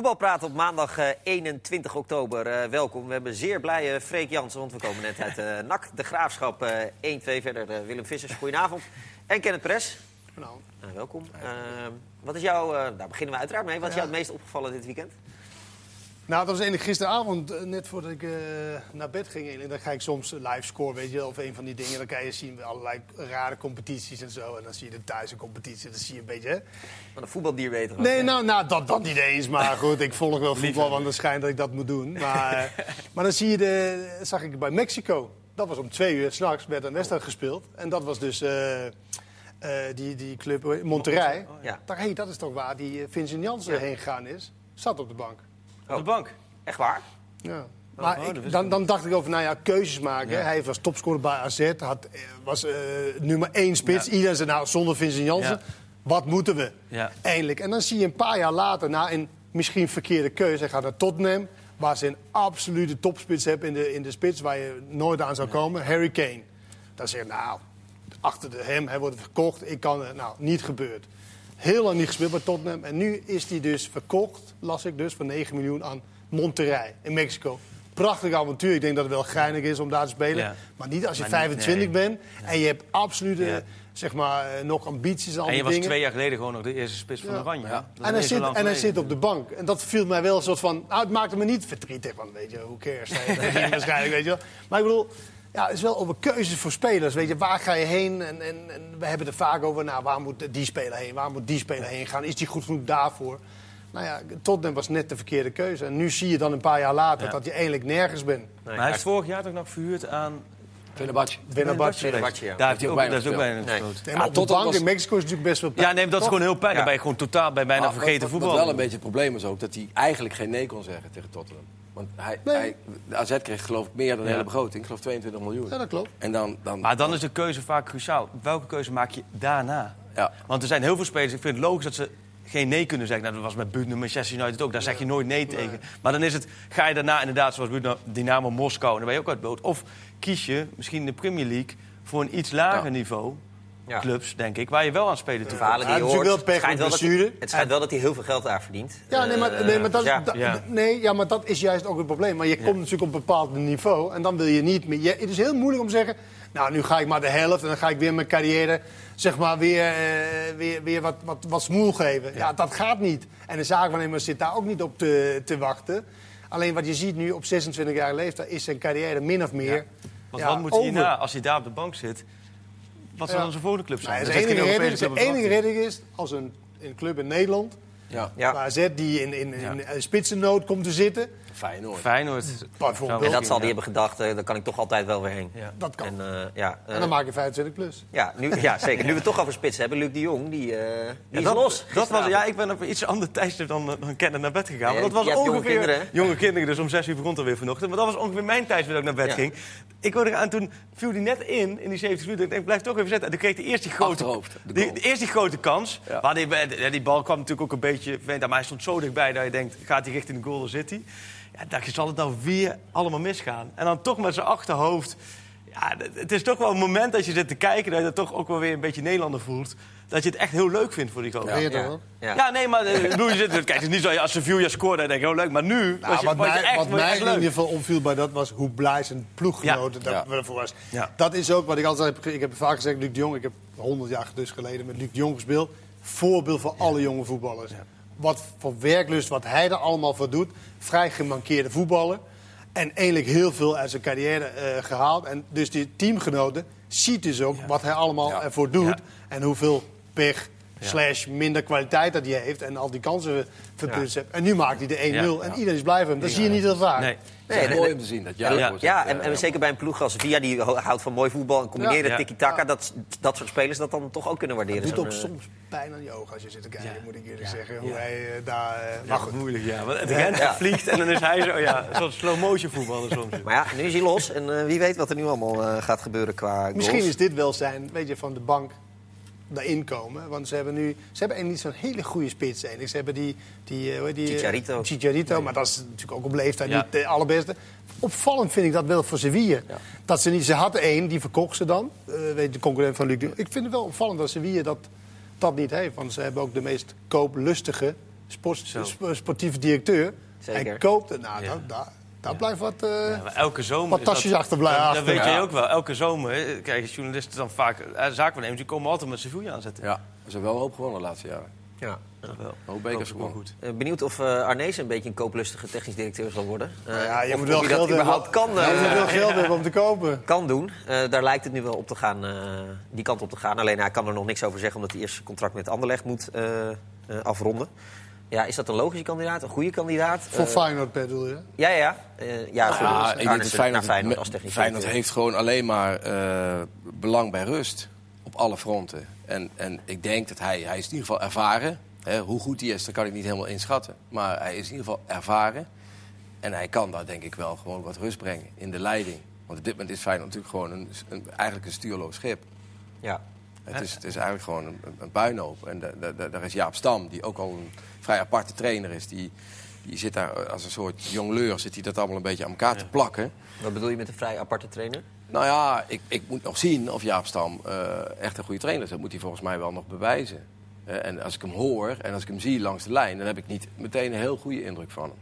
Voetbalpraat op maandag eh, 21 oktober. Eh, welkom. We hebben zeer blije Freek Jansen, want we komen net uit eh NAC. De Graafschap eh 1-2 verder. eh, Willem Vissers, goedenavond. En Kenneth Press. Nou, Nou, welkom. Eh, wat is jou, eh, daar beginnen we uiteraard mee. Wat is jou het meest opgevallen dit weekend? Nou, dat was eigenlijk gisteravond, eh, net voordat ik eh, naar bed ging. eigenlijk. Dan ga ik soms live score, weet je wel, of een van die dingen. Dan kan je zien allerlei rare competities en zo. En dan zie je de thuis een competitie, dan zie je een beetje... Hè? Wat een voetbaldier weten we. Nee, nou, nou dat, dat niet eens. Maar goed, ik volg wel voetbal, want het schijnt dat ik dat moet doen. Maar, maar dan zie je, de, zag ik bij Mexico. Dat was om twee uur s'nachts, werd een wedstrijd gespeeld. En dat was dus eh, die, die club Monterrey. Ja. Dacht, hé, dat is toch waar die Vincent Janssen Ja. heen gegaan is. Zat op de bank. Op de bank. Echt waar? Ja. Maar oh, ik, dan, dan dacht ik over, nou ja, keuzes maken. Ja. Hij was topscorer bij AZ, had, eh, was eh, nummer één spits. Ja. Iedereen zei, nou, zonder Vincent Jansen, Ja. wat moeten we? Ja. Eindelijk. En dan zie je een paar jaar later, na een misschien verkeerde keuze... hij gaat naar Tottenham, waar ze een absolute topspits hebben in de, in de spits... waar je nooit aan zou komen, Harry Kane. Dan zeg je, nou, achter de hem, hij wordt verkocht. Ik kan, nou, niet gebeurd. Heel lang niet gespeeld bij Tottenham. En nu is hij dus verkocht, las ik dus, voor 9 miljoen aan Monterrey in Mexico. Prachtig avontuur. Ik denk dat het wel geinig is om daar te spelen. Ja. Maar niet als je Maar niet- 25 nee. bent en je hebt absolute, Ja. zeg maar, eh, nog ambities en al En je die was dingen. twee jaar geleden gewoon nog de eerste spits van Ja. Oranje. Ja. En hij, zit, en hij zit op de bank. En dat viel mij wel een soort van... Nou, het maakte me niet verdrietig. Want weet je, hoe cares? Waarschijnlijk, weet je wel. Maar ik bedoel, ja, het is wel over keuzes voor spelers. Weet je, waar ga je heen? En, en, en we hebben het er vaak over, nou, waar moet die speler heen? Waar moet die speler heen gaan? Is die goed genoeg daarvoor? Nou ja, Tottenham was net de verkeerde keuze. En nu zie je dan een paar jaar later Ja. dat je eigenlijk nergens bent. Nee, Maar hij is vorig jaar toch nog verhuurd aan... Fenerbahce. Fenerbahce. Fenerbahce, ja. Daar heeft hij ook, Heeft dat is ook bijna Nee. Ja, op de bank was- in Mexico is natuurlijk best wel Ja, nee, dat is gewoon heel pijn. Ja. Dan ben je gewoon totaal bij bijna vergeten wat, wat- voetbal. Wat wel een beetje het probleem is ook, dat hij eigenlijk geen nee kon zeggen tegen Tottenham. Want hij, Nee. hij, de AZ kreeg geloof ik meer dan de Ja. hele begroting. Ik geloof 22 miljoen. Ja, dat klopt. En dan... dan Maar dan is de keuze vaak cruciaal. Welke keuze maak je daarna? Ja. Want er zijn heel veel spelers, ik vind het logisch dat ze geen nee kunnen zeggen. Nou, dat was met Buutner, Manchester United ook. Daar zeg je nooit nee tegen. Maar dan is het, ga je daarna inderdaad, zoals Buutner, Dynamo Moskou... en dan ben je ook uit boot. Of kies je misschien de Premier League voor een iets lager Ja. niveau... Ja. clubs, denk ik, waar je wel aan spelen toe. verhalen je wel het pech schijnt met wel dat hij- blessure. het schijnt wel dat hij heel veel geld daar verdient. Ja, nee, maar, Eh, nee, maar, dat, ja. ja. nee, ja, maar dat is juist ook het probleem. Maar je komt natuurlijk op een bepaald niveau en dan wil je niet meer. Je, het is heel moeilijk om te zeggen, nou, nu ga ik maar de helft en dan ga ik weer mijn carrière zeg maar, weer, eh, weer, weer wat, wat, wat smoel geven. Ja. dat gaat niet. En de zaakwaarnemer zit daar ook niet op te, te wachten. Alleen wat je ziet nu op 26 jaar leeftijd is zijn carrière min of meer. Want ja, wat moet hij hierna, als hij daar op de bank zit... Wat zou dan zijn volgende club zijn? Nou, de enige de redding is als een, een club in Nederland, Ja, Ja. waar AZ die in, in, in, in spitsennood komt te zitten. Feyenoord. Feyenoord. Bijvoorbeeld. En dat zal die hebben gedacht, eh, daar kan ik toch altijd wel weer heen. Ja. Dat kan. En, eh, ja, eh, En dan maak je 25 plus. ja, nu, ja, zeker. Nu we het toch over spits hebben, Luc de Jong, die, eh, die Ja, is dat, los. Dat was, ja, ik ben op een iets ander tijdstip dan, dan kennen naar bed gegaan. Ja, Maar dat was hebt jonge ongeveer... kinderen, jonge kinderen, dus om zes uur begon het alweer vanochtend. Maar dat was ongeveer mijn tijdstip dat ik naar bed Ja. ging. Ik wilde aan toen viel hij net in, in die 70 minuten. Ik denk, blijf toch even zetten. En toen kreeg hij eerst die grote, Achterhoofd, de die, goal. de eerst die grote kans. Ja. Waar die, die bal kwam natuurlijk ook een beetje... Maar hij stond zo dichtbij dat je denkt, gaat hij richting de goal, dan zit hij. Ja, dacht je, zal het nou weer allemaal misgaan? En dan toch met zijn achterhoofd... Ja, het- is toch wel een moment dat je zit te kijken... dat je dat toch ook wel weer een beetje Nederlander voelt. Dat je het echt heel leuk vindt voor die goal. Ja. Weet je Ja. toch ook? Ja. Ja, nee, maar eh, je zit, kijk, het is niet zo als Sevilla scoorde, dan denk je, oh leuk. Maar nu was Nou, je, wat was je mij, echt, wat mij echt in leuk. ieder geval opviel bij dat was hoe blij zijn ploeggenoten Ja. dat ervoor was. Ja. Dat is ook wat ik altijd heb. Ik heb vaak gezegd, Luc de Jong. Ik heb 100 jaar dus geleden met Luc de Jong gespeeld. Voorbeeld voor alle jonge voetballers. Wat voor werklust, wat hij er allemaal voor doet. Vrij gemankeerde voetballer. En eigenlijk heel veel uit zijn carrière eh, gehaald. En dus die teamgenoten ziet dus ook wat hij allemaal Ja. ervoor doet. Ja. En hoeveel pech, slash minder kwaliteit dat hij heeft. En al die kansen verprutst heeft. En nu maakt hij de 1-0. Ja. En iedereen is blij van hem. Dat zie je niet heel vaak. Nee. Het is Nee, mooi nee, om te zien dat Ja, jij ja, zegt, en, en eh, zeker bij een ploeg als Sevilla, die ho- houdt van mooi voetbal en combineerde Ja. tiki-taka, Ja. dat, dat soort spelers dat dan toch ook kunnen waarderen. Het doet ook eh, soms pijn aan je ogen als je zit te kijken, Ja. moet ik eerlijk Ja. zeggen. Hoe Ja. hij eh, daar... eh, Maar maar goed. moeilijk, ja. Want het rent, Ja. het vliegt en dan is hij zo, ja, een soort slow-motion voetballer soms. Maar ja, nu is hij los en eh, wie weet wat er nu allemaal eh, gaat gebeuren qua goals. Misschien is dit wel zijn, weet je, van de bank daarin komen. Want ze hebben nu... Ze hebben eigenlijk niet zo'n hele goede spits eigenlijk. Ze hebben die... die, eh, hoe heet die eh, Chicharito. Chicharito, maar dat is natuurlijk ook op leeftijd Ja. niet de allerbeste. Opvallend vind ik dat wel voor Sevilla. Dat ze niet... Ze hadden één, die verkocht ze dan. eh, weet je, de concurrent van Luc. Ik vind het wel opvallend dat Sevilla dat, dat niet heeft. Want ze hebben ook de meest kooplustige sport, sportieve directeur. Zeker. Hij koopt het. Nou, Ja. daar, daar, daar blijft wat... eh, Ja, maar elke zomer. Wat dat- tasjes achterblijven Dat, dat achter. weet jij Ja. ook wel. Elke zomer, hè, kijk, journalisten dan vaak, eh, zaakwaarnemers, die komen altijd met Sevilla aanzetten. Ja, ze hebben wel een hoop gewonnen de laatste jaren. Ja. Dat wel. Hoop bekers wel gewonnen. goed. Eh, benieuwd of eh Arnees een beetje een kooplustige technisch directeur zal worden. Eh, Nou ja, je moet wel geld hebben. kan, Ja, je eh, moet wel geld hebben om te kopen. kan doen. Eh, daar lijkt het nu wel op te gaan, eh, die kant op te gaan. Alleen hij kan er nog niks over zeggen, omdat hij eerst zijn contract met Anderlecht moet eh, eh, afronden. Ja, is dat een logische kandidaat, een goede kandidaat? Voor Eh, Feyenoord bedoel je? Ja, ja, ja. Eh, ja, dus ik denk dat Feyenoord, naar Feyenoord als technisch Feyenoord heeft gewoon alleen maar eh, belang bij rust. Op alle fronten. En, en ik denk dat hij, hij is in ieder geval ervaren. Hè, hoe goed hij is, dat kan ik niet helemaal inschatten. Maar hij is in ieder geval ervaren. En hij kan daar denk ik wel gewoon wat rust brengen in de leiding. Want op dit moment is Feyenoord natuurlijk gewoon een, een, eigenlijk een stuurloos schip. Ja. Het is, het is eigenlijk gewoon een, een puinhoop. En da- da- da- daar is Jaap Stam, die ook al een vrij aparte trainer is. Die, die zit daar als een soort jongleur, zit hij dat allemaal een beetje aan elkaar te plakken. Wat bedoel je met een vrij aparte trainer? Nou ja, ik, ik moet nog zien of Jaap Stam eh, echt een goede trainer is. Dat moet hij volgens mij wel nog bewijzen. Eh, en als ik hem hoor en als ik hem zie langs de lijn... dan heb ik niet meteen een heel goede indruk van hem.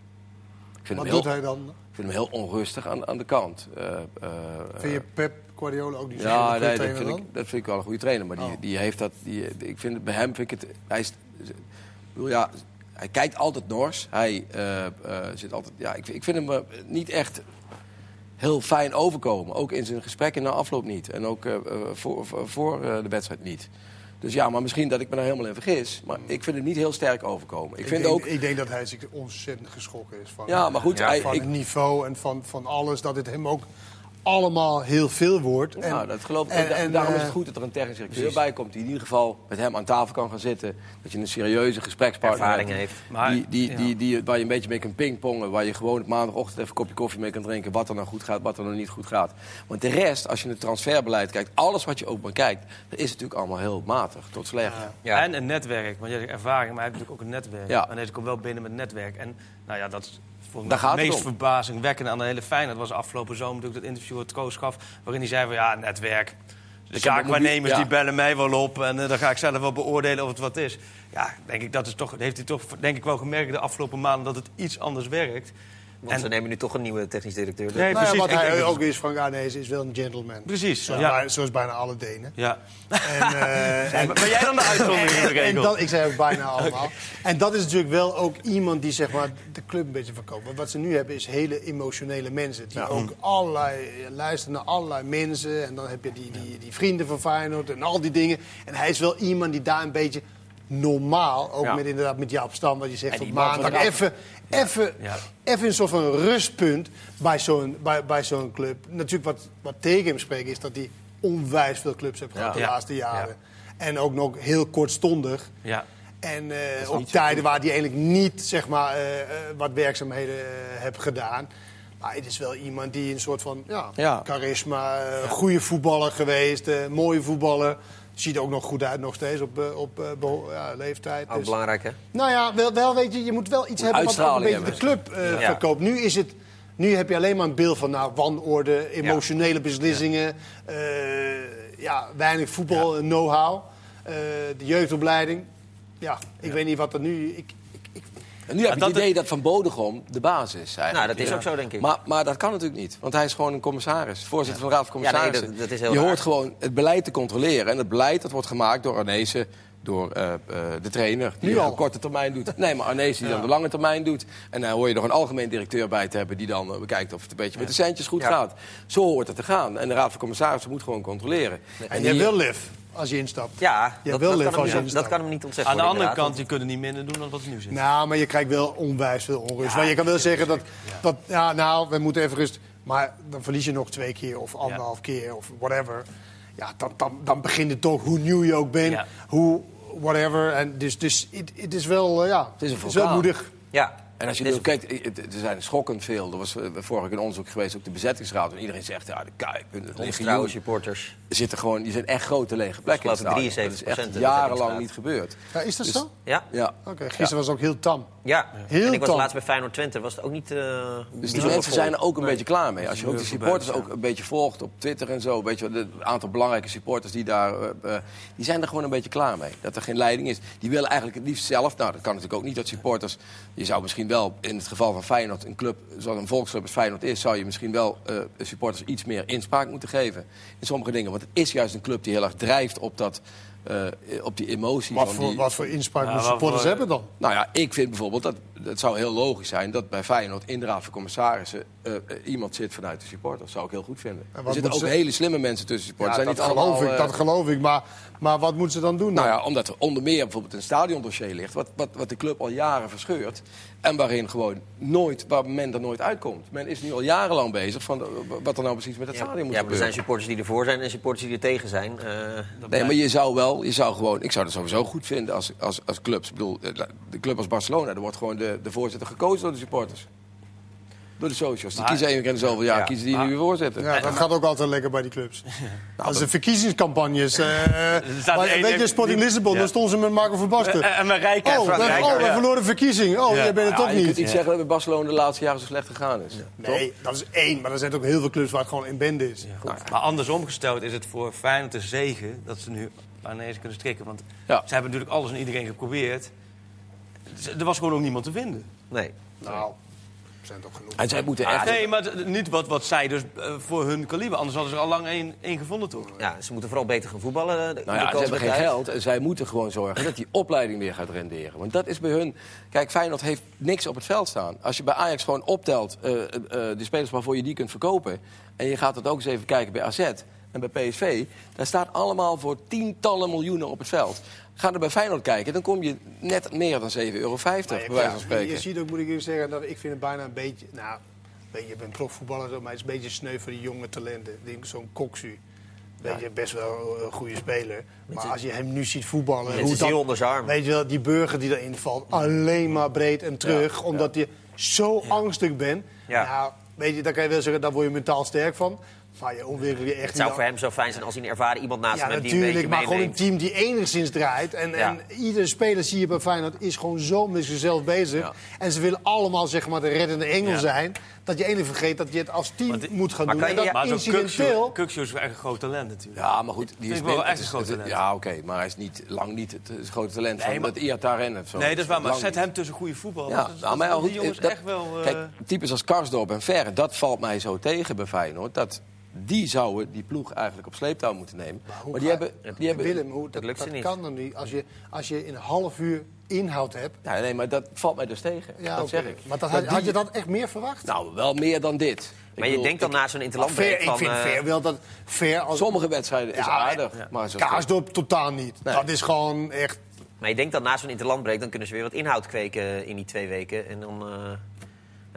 Ik vind, Wat hem heel, doet hij dan? ik vind hem heel onrustig aan, aan de kant. Eh, eh, Vind je Pep Guardiola ook niet zo'n ja, nee, dat, trainer vind dan? ik, dat vind ik wel een goede trainer. Maar die, Oh. die heeft dat. Die, ik vind het, bij hem vind ik het. Hij, is, ja, hij kijkt altijd nors. Hij eh, eh, zit altijd. Ja, ik, ik vind hem eh, niet echt heel fijn overkomen. Ook in zijn gesprekken na afloop niet. En ook voor, voor, de wedstrijd niet. Dus ja, maar misschien dat ik me daar helemaal in vergis. Maar ik vind hem niet heel sterk overkomen. Ik, vind denk, ook. ik denk dat hij zich ontzettend geschrokken is van, Ja, maar goed, Ja, hij, van ik, het niveau en van, van alles. Dat het hem ook allemaal heel veel wordt. En, nou, dat geloof ik. en- daarom is eh, het goed dat er een technisch directeur bij komt. Die in ieder geval met hem aan tafel kan gaan zitten. Dat je een serieuze gesprekspartner Ervaring hebt. heeft. Maar, die, die, ja. die, die, waar je een beetje mee kan pingpongen. Waar je gewoon op maandagochtend even een kopje koffie mee kan drinken. Wat er nou goed gaat, wat er nou niet goed gaat. Want de rest, als je het transferbeleid kijkt. Alles wat je ook maar kijkt. Dat is natuurlijk allemaal heel matig tot slecht. Ja. En een netwerk, want jij zegt ervaring, maar hij heeft natuurlijk ook een netwerk. Ja. En deze komt wel binnen met netwerk. En nou ja, dat is volgens Daar mij gaat het meest om. verbazingwekkende aan de hele Feyenoord. was afgelopen zomer natuurlijk dat interview wat Koos gaf... waarin hij zei van ja, netwerk. De zaakwaarnemers een mobiel- die bellen mij wel op en eh, dan ga ik zelf wel beoordelen of het wat is. Ja, denk ik, dat is toch, heeft hij toch denk ik wel gemerkt de afgelopen maanden dat het iets anders werkt. Want En- ze nemen nu toch een nieuwe technisch directeur. Dus Nee, nou ja, precies. wat hij ook is, Frank Arnezen, is wel een gentleman. Precies, Zoals, ja. bij- zoals bijna alle Denen. Ja. En, eh, en, Ben jij dan de uitzondering in de en regel? dat, ik zei ook bijna allemaal. En dat is natuurlijk wel ook iemand die zeg maar, de club een beetje verkoopt. Want wat ze nu hebben is hele emotionele mensen. Die ook allerlei, luisteren naar allerlei mensen. En dan heb je die, die, die vrienden van Feyenoord en al die dingen. En hij is wel iemand die daar een beetje normaal, ook Ja. met, inderdaad met Jaap Stam, wat je zegt op maandag, even, even, Ja. even een soort van rustpunt bij zo'n bij, bij zo'n club. Natuurlijk wat, wat tegen hem spreekt is dat hij onwijs veel clubs heeft gehad de Ja. laatste jaren. En ook nog heel kortstondig. Ja. En eh, op tijden waar hij eigenlijk niet zeg maar, eh, eh, wat werkzaamheden uh, heeft gedaan. Maar het is wel iemand die een soort van ja, Ja. charisma, goede voetballer geweest, eh, mooie voetballer. Ziet er ook nog goed uit nog steeds op, eh, op eh, ja, leeftijd. ook Dus- belangrijk, hè? nou ja, wel, wel weet je, je moet wel iets hebben wat ook een beetje de club eh, Ja. verkoopt. Nu is het. Nu heb je alleen maar een beeld van nou, wanorde, emotionele beslissingen, ja, weinig voetbal know-how, de jeugdopleiding. Ja, ik weet niet wat er nu. Ik, En nu heb je het idee dat Van Bodegom de baas is. Eigenlijk. Nou, dat is ook zo, denk ik. Maar, maar dat kan natuurlijk niet, want hij is gewoon een commissaris, voorzitter van de Raad van Ja, nee, Commissarissen. dat- dat is heel je raar. hoort gewoon het beleid te controleren. En het beleid dat wordt gemaakt door Arnezen, door eh, eh, de trainer, die Nu het al. op korte termijn doet. Nee, maar Arnezen die dan de lange termijn doet. En dan hoor je nog een algemeen directeur bij te hebben die dan eh, bekijkt of het een beetje met de centjes goed Ja. gaat. Zo hoort het te gaan. En de Raad van Commissarissen moet gewoon controleren. en jij die- wil live als je instapt. Ja, Je dat, wil dat, live kan als hem, je niet- instapt. dat kan hem niet ontzeggen Aan de andere kant, die kunnen niet minder doen dan wat er nu zit. Nou, maar je krijgt wel onwijs veel onrust. Want je kan wel zeggen dat, dat, ja, nou, we moeten even rust. Maar dan verlies je nog twee keer of anderhalf keer of whatever. Ja, dan, dan, dan begint het toch hoe nieuw je ook bent, Ja. hoe whatever. En dus, dus het, het is wel, eh, ja, Het is een wel vulkaan. moedig. Ja, En als je nu kijkt, er zijn schokkend veel. Er was eh, vorige week een onderzoek geweest, ook de bezettingsraad. En iedereen zegt, ja, de Kuip supporters. zitten gewoon, die zijn echt grote lege plekken. geloof ik stadion. Dat is 73% echt de jarenlang niet gebeurd. Ja, is dat Dus- zo? Ja, Ja. Oké, gisteren was het ook heel tam. ja. Heel en ik was tam. laatst bij Feyenoord Twente, was het ook niet eh Dus die mensen vol. zijn er ook een beetje klaar mee. Als je ook heel supporters ook een beetje volgt op Twitter en zo. Weet je, wel, het aantal belangrijke supporters die daar... eh, die zijn er gewoon een beetje klaar mee. Dat er geen leiding is. Die willen eigenlijk het liefst zelf... Nou, dat kan natuurlijk ook niet dat supporters... Je zou misschien wel, in het geval van Feyenoord... een club zoals een volksclub als Feyenoord is... zou je misschien wel eh, de supporters iets meer inspraak moeten geven. In sommige dingen. Want het is juist een club die heel erg drijft op, dat, eh, op die emotie. Wat van voor, die, wat voor inspraak Ja, moeten supporters hebben dan? nou ja, ik vind bijvoorbeeld dat het zou heel logisch zijn dat bij Feyenoord in de raad van commissarissen eh, iemand zit vanuit de supporters. Dat zou ik heel goed vinden. Er zitten ook ze- hele slimme mensen tussen Ja, supporters. dat, Zijn niet geloof allemaal, ik, dat geloof ik. Maar, maar wat moeten ze dan doen? Dan? nou ja, omdat er onder meer bijvoorbeeld een stadiondossier ligt, wat, wat, wat de club al jaren verscheurt. En waarin gewoon nooit, waar men er nooit uitkomt. Men is nu al jarenlang bezig van eh, wat er nou precies met het Ja, stadion moet ja, maar er zijn gebeuren. supporters die ervoor zijn en supporters die er tegen zijn. Eh, Nee, maar je zou wel, je zou gewoon, ik zou het sowieso goed vinden als, als, als clubs. Ik bedoel, eh, de club als Barcelona, daar wordt gewoon de, de voorzitter gekozen door de supporters. Door de socials. Die Maar- kiezen één keer in zoveel jaar, Ja. kiezen die Maar- nieuwe voorzitter. Ja, dat gaat ook altijd lekker bij die clubs. Als de verkiezingscampagnes. eh weet je, Sporting Lissabon, ja. dan stonden ze met Marco van Basten. En, en mijn rijke Oh, we, Rijkaard, oh, we ja. verloren de verkiezing. Oh, Ja. je bent het Ja, toch je kunt niet. niet zeggen dat bij Barcelona de laatste jaren zo slecht gegaan is. Nee, dat is één. Maar er zijn ook heel veel clubs waar het gewoon in bende is. Maar andersom gesteld is het voor Feyenoord een zegen dat ze nu aan deze kunnen strikken. Want Ja. ze hebben natuurlijk alles en iedereen geprobeerd. Er was gewoon ook niemand te vinden. nee. Nou, zijn toch genoeg. En zij moeten echt... Nee, maar niet wat, wat zij dus eh, voor hun kaliber. Anders hadden ze er al lang één, één gevonden, toch? Ja, ze moeten vooral beter gaan voetballen. eh, de- Nou de ja, ze hebben geen geld en zij moeten gewoon zorgen dat die opleiding weer gaat renderen. Want dat is bij hun... Kijk, Feyenoord heeft niks op het veld staan. Als je bij Ajax gewoon optelt uh, uh, de spelers waarvoor je die kunt verkopen... en je gaat het ook eens even kijken bij AZ en bij PSV... daar staat allemaal voor tientallen miljoenen op het veld. Ga er bij Feyenoord kijken, dan kom je net meer dan 7,50 euro, bij wijze van je, spreken. je ziet ook, moet ik eerlijk zeggen, dat ik vind het bijna een beetje... Nou, weet je, je bent profvoetballer, zo, maar het is een beetje sneu voor die jonge talenten. Zo'n Koksu, weet je, best wel een goede speler. Maar als je hem nu ziet voetballen... Hoe dat- onder zijn arm. Weet je wel, die burger die erin valt, alleen maar breed en terug. omdat je zo angstig bent. Ja. Nou, weet je, dan kan je wel zeggen, daar word je mentaal sterk van. Je je echt Het zou voor hem zo fijn zijn als hij een ervaren iemand naast ja, hem heeft die een natuurlijk, beetje maar gewoon een team die enigszins draait. En, Ja. en iedere speler zie je bij Feyenoord is gewoon zo met zichzelf bezig. Ja. En ze willen allemaal zeg maar de reddende engel zijn. Dat je eigenlijk vergeet dat je het als team die- moet gaan maar doen. kan En dat Maar incidenteel... Kukshoe is echt een groot talent natuurlijk. Ja, maar goed, die is wel echt een groot talent. Ja, oké, maar hij is niet, lang niet het, het grote talent Nee, van maar- dat Iataren of zo. Nee, dat is waar, maar zet niet. hem tussen goede voetbal. Ja, nou, maar goed, die jongens dat- echt wel... eh, Kijk, types als Karsdorp en Verre, dat valt mij zo tegen bij Feyenoord. Dat die zouden die ploeg eigenlijk op sleeptouw moeten nemen. Maar, hoe die ga- hebben... Die hebben Willem, hoe, dat, Dat lukt ze dat niet. kan dan niet. Als je, als je in een half uur inhoud hebt. ja, nee, maar dat valt mij dus tegen. Ja, dat zeg ik. Maar dat, had, je dat echt meer verwacht? Nou, wel meer dan dit. Ik Maar je bedoel, denkt dan ik- na zo'n Maar interlandbreek fair, ik van... vind eh, fair wel dat... Fair als, Sommige wedstrijden is Ja, aardig, maar zo Kaasdorp totaal niet. Nee. Dat is gewoon echt... Maar je denkt dan na zo'n interlandbreek, dan kunnen ze weer wat inhoud kweken in die twee weken. En dan... eh,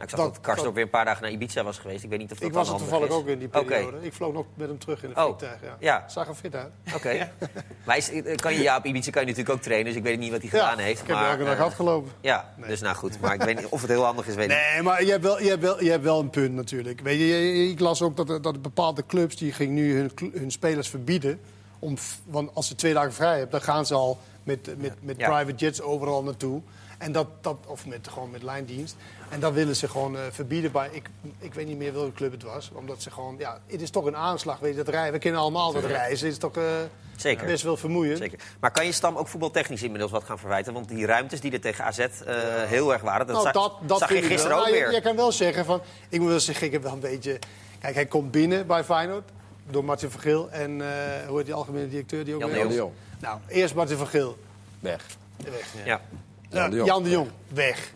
nou, ik zag dat, Dat- Karsdorp dat- weer een paar dagen naar Ibiza was geweest. Ik weet niet of dat Ik was er toevallig is. ook in die periode. Ik vloog nog met hem terug in het Oh, vliegtuig. Ja. ja. Zag er fit uit. Oké. Maar is- eh, kan je, ja, op Ibiza kan je natuurlijk ook trainen, dus ik weet niet wat hij gedaan heeft. ik heb maar, elke dag eh, hard gelopen. Ja, dus nou goed. Maar ik weet niet of het heel handig is, weet ik niet. Nee, maar je hebt, wel, je, hebt wel, je hebt wel een punt natuurlijk. Weet je, je- ik las ook dat, dat bepaalde clubs die gingen nu hun, hun spelers verbieden. Om, want als ze twee dagen vrij hebben, dan gaan ze al met, met, met Ja. private jets overal naartoe. En dat, dat, of met, gewoon met lijndienst. En dat willen ze gewoon eh, verbieden bij, ik, ik weet niet meer welke club het was. Omdat ze gewoon, ja, het is toch een aanslag, weet je, dat rijden. We kennen allemaal dat reizen. Het is toch eh, Zeker. best wel vermoeiend. Zeker. Maar kan je Stam ook voetbaltechnisch inmiddels wat gaan verwijten? Want die ruimtes die er tegen AZ eh, heel erg waren, dat, Nou, zag, dat, dat zag je vind ik gisteren ook Nou, je- weer. Je, kan wel zeggen van, ik moet wel zeggen, ik heb wel een beetje. Kijk, hij komt binnen bij Feyenoord door Martin van Geel en eh, hoe heet die algemene directeur die ook Jan. Nou, eerst Martin van Geel Weg. weg. Ja. Ja, Jan de Jong. Jan de Jong weg.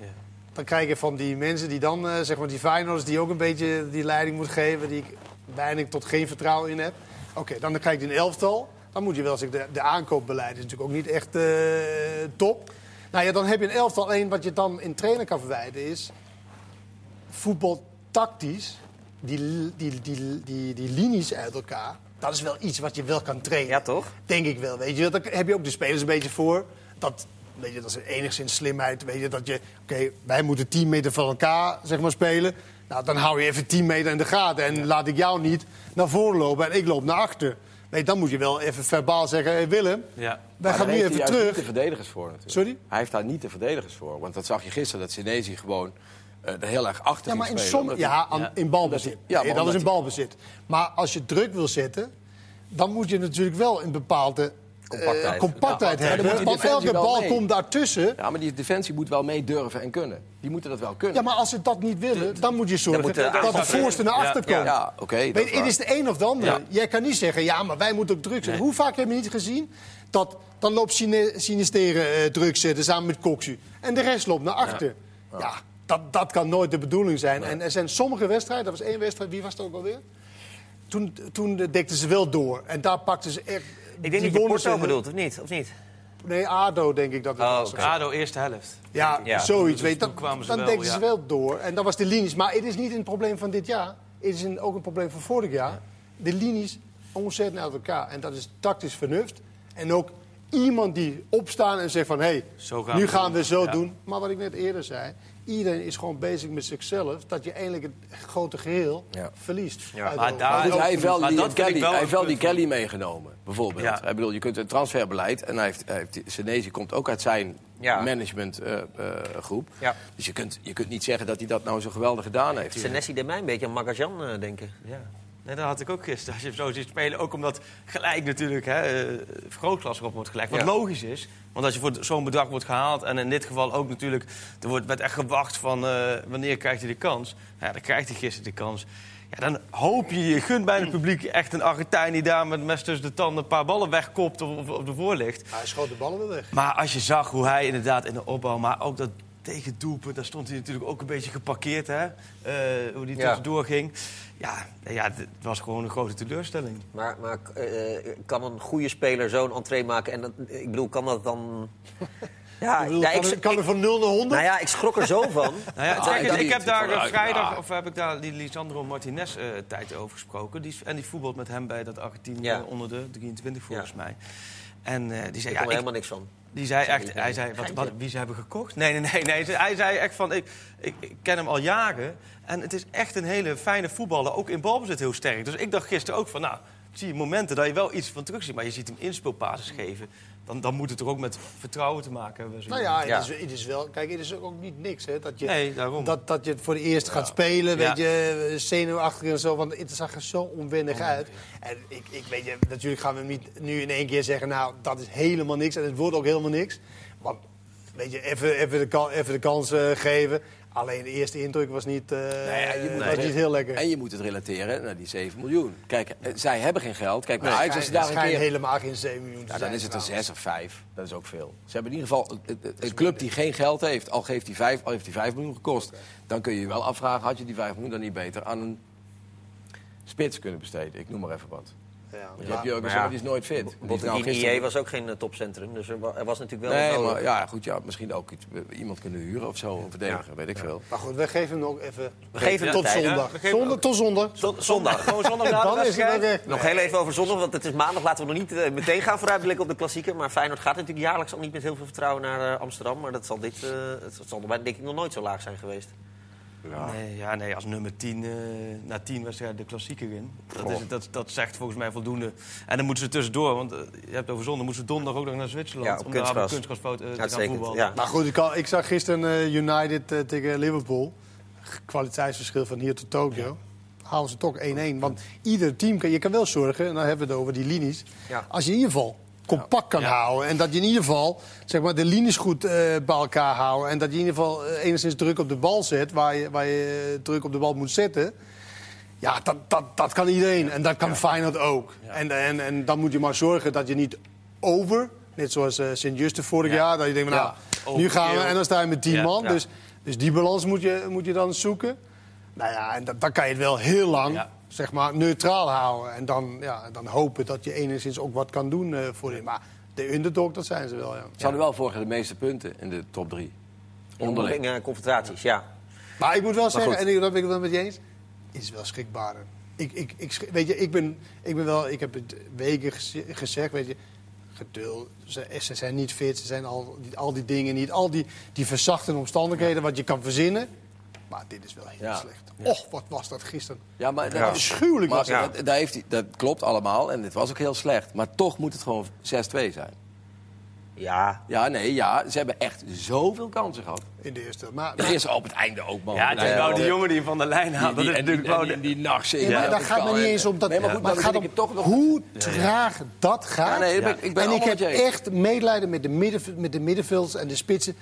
Dan krijg je van die mensen die dan, eh, zeg maar, die Feyenoorders die ook een beetje die leiding moet geven, die ik bijna tot geen vertrouwen in heb. Oké, dan krijg je een elftal. Dan moet je wel zeggen, de, de aankoopbeleid is natuurlijk ook niet echt eh, top. Nou ja, dan heb je een elftal. Alleen wat je dan in trainer kan verwijten is... voetbaltactisch, die, die, die, die, die linies uit elkaar... dat is wel iets wat je wel kan trainen. Ja, toch? Denk ik wel, weet je. Daar heb je ook de spelers een beetje voor. Dat weet je, dat is enigszins slimheid. Weet je, dat je, oké, wij moeten 10 meter van elkaar zeg maar, spelen. Nou, dan hou je even 10 meter in de gaten. En laat ik jou niet naar voren lopen en ik loop naar achter. Nee, dan moet je wel even verbaal zeggen, hey Willem, Ja. wij Maar gaan nu heeft even hij juist niet terug. de verdedigers voor natuurlijk. Sorry? Hij heeft daar niet de verdedigers voor. Want dat zag je gisteren, dat Senezi gewoon eh, er heel erg achter Ja, maar in, spelen. som, omdat ja, hij- in balbezit. Hij- ja, Nee, dat is in balbezit. Maar als je druk wil zetten, dan moet je natuurlijk wel een bepaalde eh, Compactheid. compactheid Ja, dan hebben. Want elke bal mee. komt daartussen. Ja, maar die defensie moet wel mee durven en kunnen. Die moeten dat wel kunnen. Ja, maar als ze dat niet willen, dan moet je zorgen moet de dat de voorste naar achter ja. komt. Ja, oké. het waar. is de een of de ander. Ja. Jij kan niet zeggen, ja, maar wij moeten ook druk zetten. Nee. Hoe vaak heb je niet gezien dat dan loopt Sinisteren eh, druk zetten samen met Koksu. En de rest loopt naar achter. Ja, dat, dat kan nooit de bedoeling zijn. En er zijn sommige wedstrijden, dat was één wedstrijd, wie was het ook alweer? Toen, toen eh, dekten ze wel door. En daar pakten ze echt... Ik denk dat je Porto bedoelt, of niet? Of niet? Nee, ADO denk ik dat het Oh, was. oké. ADO eerste helft. Ja, Ja. zoiets. Dus weet, dan kwamen ze dan wel, dekten ja. ze wel door. En dat was de linies. Maar het is niet een probleem van dit jaar. Het is een, ook een probleem van vorig jaar. De linies ontzettend uit elkaar. En dat is tactisch vernuft. En ook iemand die opstaan en zegt van... hé, gaan nu we gaan we zo doen. Maar wat ik net eerder zei... iedereen is gewoon bezig met zichzelf. Dat je eindelijk het grote geheel Ja. verliest. Ja. Maar daar- Dus hij heeft wel Maar die, dat Kelly, wel hij heeft wel die. Kelly meegenomen, bijvoorbeeld. Ja. Ik bedoel, je kunt een transferbeleid... en hij heeft, hij heeft, Senezi komt ook uit zijn Ja. managementgroep. Ja. Dus je kunt, je kunt niet zeggen dat hij dat nou zo geweldig gedaan heeft. Senesi deed mij een beetje aan Magajan eh, denken. Ja. Nee, dat had ik ook gisteren. Als je hem zo ziet spelen, ook omdat gelijk natuurlijk hè, eh, vergrootglas erop wordt gelegd. Wat Ja. logisch is. Want als je voor zo'n bedrag wordt gehaald... en in dit geval ook natuurlijk... er wordt, werd echt gewacht van eh, wanneer krijgt hij de kans. Ja, dan krijgt hij gisteren de kans. Ja, dan hoop je, je gunt bij het publiek echt een Argentijn... die daar met mes tussen de tanden een paar ballen wegkopt of, of ervoor ligt. Hij schoot de ballen wel weg. Maar als je zag hoe hij inderdaad in de opbouw, maar ook dat tegendoelpunt, daar stond hij natuurlijk ook een beetje geparkeerd, hè? Eh, hoe die Ja. tussendoor ging. Ja, ja, het was gewoon een grote teleurstelling. Maar, maar eh, kan een goede speler zo'n entree maken? En dat, ik bedoel, kan dat dan... Ja, Ik bedoel, ja, kan, ik, er, kan er van 0 naar 100? nou ja, ik schrok er zo van. Nou ja, Ah, kijk eens, dat ik heb daar eh, Vooruit, vrijdag, ja. of heb ik daar die Lisandro Martinez eh tijd over gesproken. Die, en die voetbalt met hem bij dat Argentinië Ja. onder de 23 volgens Ja. mij. En eh, die zei, Ik kon ja, er ik, helemaal niks van. Die zei echt, hij zei, wat, wat, wie ze hebben gekocht? Nee, nee, nee. nee. Hij zei echt van, ik, ik, ik ken hem al jaren. En het is echt een hele fijne voetballer. Ook in balbezit heel sterk. Dus ik dacht gisteren ook van, nou, zie je momenten dat je wel iets van terug ziet. Maar je ziet hem inspeelpases geven. Dan, dan moet het toch ook met vertrouwen te maken hebben. zo Nou ja, het, Ja. Is, het is wel. Kijk, het is ook niet niks, hè? Dat je, Nee, daarom. dat, dat je het voor de eerst gaat spelen, Ja. weet je, zenuwachtig en zo. Want het zag er zo onwennig uit. En ik, ik weet je, natuurlijk gaan we hem niet nu in één keer zeggen, nou, dat is helemaal niks. En het wordt ook helemaal niks. Want, weet je, even, even, de, kan- even de kans eh, geven. Alleen de eerste indruk was niet, eh, ja, je moet was niet heel lekker. En je moet het relateren naar die 7 miljoen. Kijk, eh, zij hebben geen geld. Kijk, Nee, Ajax, als je daar een keer... helemaal geen 7 miljoen te Ja, dan zijn is het een trouwens. 6 of 5. Dat is ook veel. Ze hebben in ieder geval een- een, een club die geen geld heeft. Al, geeft die 5, al heeft die 5 miljoen gekost. Dan kun je je wel afvragen, had je die 5 miljoen dan niet beter aan een spits kunnen besteden? Ik noem maar even wat. Ja, Want je ja, die is nooit fit. Is nou IE was ook geen eh, topcentrum. Dus er, wa- er was natuurlijk wel... Nee, maar ja, goed, ja, misschien ook iets, eh, iemand kunnen huren of zo, een verdediger, weet ik veel. Maar goed, we geven hem ook even We geven tot zondag. Zondag ook- tot zondag. Zon- zondag. Gewoon zondag na de Dan is het weg. Nog heel even over zondag, want het is maandag. Laten we nog niet eh, meteen gaan vooruitblikken op de klassieker. Maar Feyenoord gaat natuurlijk jaarlijks al niet met heel veel vertrouwen naar Amsterdam. Maar dat zal, dit, eh, het zal denk ik nog nooit zo laag zijn geweest. Nee, ja, nee, als nummer 10 eh, na 10 wedstrijden de klassieker in. Dat, is, dat, dat zegt volgens mij voldoende. En dan moeten ze tussendoor, want eh, je hebt over zondag, moeten ze donderdag ook nog naar Zwitserland. Ja, om daar op eh, te gaan voetballen. ja. Maar goed, ik, al- ik zag gisteren eh, United tegen Liverpool. Kwaliteitsverschil van hier tot Tokio. Halen ze toch 1-1. Want ieder team, kan, je kan wel zorgen, en dan hebben we het over die linies. Ja. Als je in ieder geval compact kan Ja. houden. En dat je in ieder geval zeg maar, de linies goed eh, bij elkaar houdt. En dat je in ieder geval eh, enigszins druk op de bal zet. Waar je, waar je eh, druk op de bal moet zetten. Ja, dat, dat, dat kan iedereen. En dat kan Feyenoord ook. En, en, en dan moet je maar zorgen dat je niet over... Net zoals Sint-Juste vorig Ja. jaar. Dat je denkt, nou, Ja, nu gaan we en dan sta je met 10 Ja, man. ja. Dus, dus die balans moet je, moet je dan zoeken. Nou ja, en dat, dan kan je het wel heel lang Ja. Zeg maar, neutraal houden. En dan, ja, dan hopen dat je enigszins ook wat kan doen eh, voor die. Maar de underdog, dat zijn ze wel, ja. Ze hadden wel vorig jaar de meeste punten in de top 3. Onderling. Eh, confrontaties, ja. Maar ik moet wel zeggen, goed. en ik- dat ben ik het wel met je eens, is wel schrikbaarder. Ik, ik, ik, weet je, ik ben, ik ben wel, ik heb het weken geze- gezegd, weet je, geduld. Ze, ze zijn niet fit, ze zijn al die, al die dingen niet. Al die, die verzachtende omstandigheden wat je kan verzinnen. Maar dit is wel heel Ja. slecht. Och, wat was dat gisteren. Ja, maar dat, Afschuwelijk maar was het. dat, daar heeft hij, dat klopt allemaal en het was ook heel slecht. Maar toch moet het gewoon 6-2 zijn. Ja, Ja, nee, ja. Ze hebben echt zoveel kansen gehad. In de eerste. Maar, Er is op het einde ook, man. Ja, het is nou die jongen die van de lijn haalt. die, Dat is en die, natuurlijk en wel... die, die nacht zingen. Ja, maar daar gaat me niet eens om dat. Nee, maar goed, maar dan het gaat vind om ik het toch nog... hoe traag dat gaat. Ja, nee, ik ben, ik ben en ik allemaal heb met je eens. echt medelijden met de, middenv- met de middenvelds en de spitsen.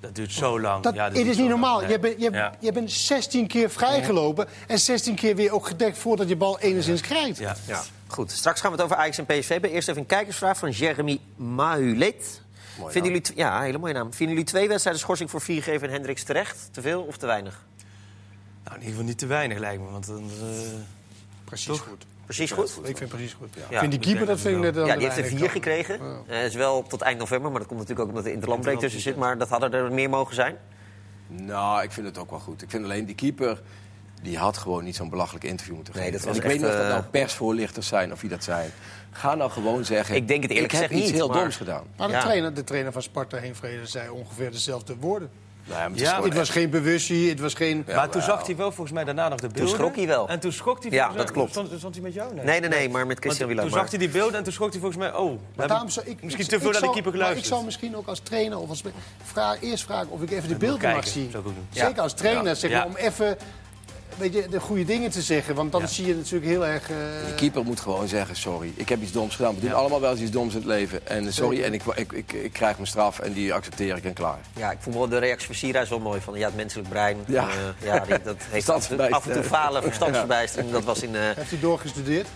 Dat duurt zo lang. Dat, Ja, het duurt is niet normaal. Nee. Je, bent, je, Ja. je bent 16 keer vrijgelopen en 16 keer weer ook gedekt voordat je bal enigszins krijgt. Ja. ja. Goed, straks gaan we het over Ajax en PSV hebben. Eerst even een kijkersvraag van Jeremy Mahulet. Vinden jullie, t- ja, hele mooie naam. Vinden jullie twee wedstrijden schorsing voor Viergever en Hendricks terecht? Te veel of te weinig? Nou, in ieder geval niet te weinig lijkt me. Want dan, eh, Precies goed. Precies goed? Ik vind het precies goed. Ja, Ik vind die keeper, dat vind ik net Ja, die heeft er vier gekregen. Eh, is wel tot eind november, maar dat komt natuurlijk ook omdat de interlandbreek tussen zit. Maar dat hadden er meer mogen zijn. Nou, ik vind het ook wel goed. Ik vind alleen die keeper... Die had gewoon niet zo'n belachelijk interview moeten Nee, geven. dat was ik weet niet of dat eh, nou persvoorlichters zijn of wie dat zijn. Ga nou gewoon zeggen... Ik denk het eerlijk ik heb gezegd iets heel maar- doms gedaan. Maar de, Ja. trainer, de trainer van Sparta, Heenvrede, zei ongeveer dezelfde woorden. Ja, het Ja, was geen bewustie, het was geen... maar toen zag hij wel volgens mij daarna nog de beelden. schrok hij wel. En toen schrok hij Ja, volgens mij- dat klopt. Stond, stond hij met jou? Nee, nee, nee, maar met Christian Wieland. Toen zag hij die beelden en toen schrok hij volgens mij... Oh, Maar daarom ik zou ik, misschien ik- te veel ik naar de keeper maar Ik geluisterd. zou misschien ook als trainer of als vraag, eerst vragen of ik even de beelden mag zien. Zeker als trainer, zeg maar, om even weet je, de goede dingen te zeggen. Want dan Ja. zie je natuurlijk heel erg... eh, De keeper moet gewoon zeggen, sorry, ik heb iets doms gedaan. We doen Ja. allemaal wel eens iets doms in het leven. En sorry, en ik, ik, ik, ik krijg mijn straf en die accepteer ik en klaar. Ja, ik vond wel de reactie van Sierhuis wel mooi. Van ja, het menselijk brein. Ja. eh, ja die, dat heeft af en, toe, af en toe falen, verstandsverbijstering. Dat was in... eh heeft hij doorgestudeerd?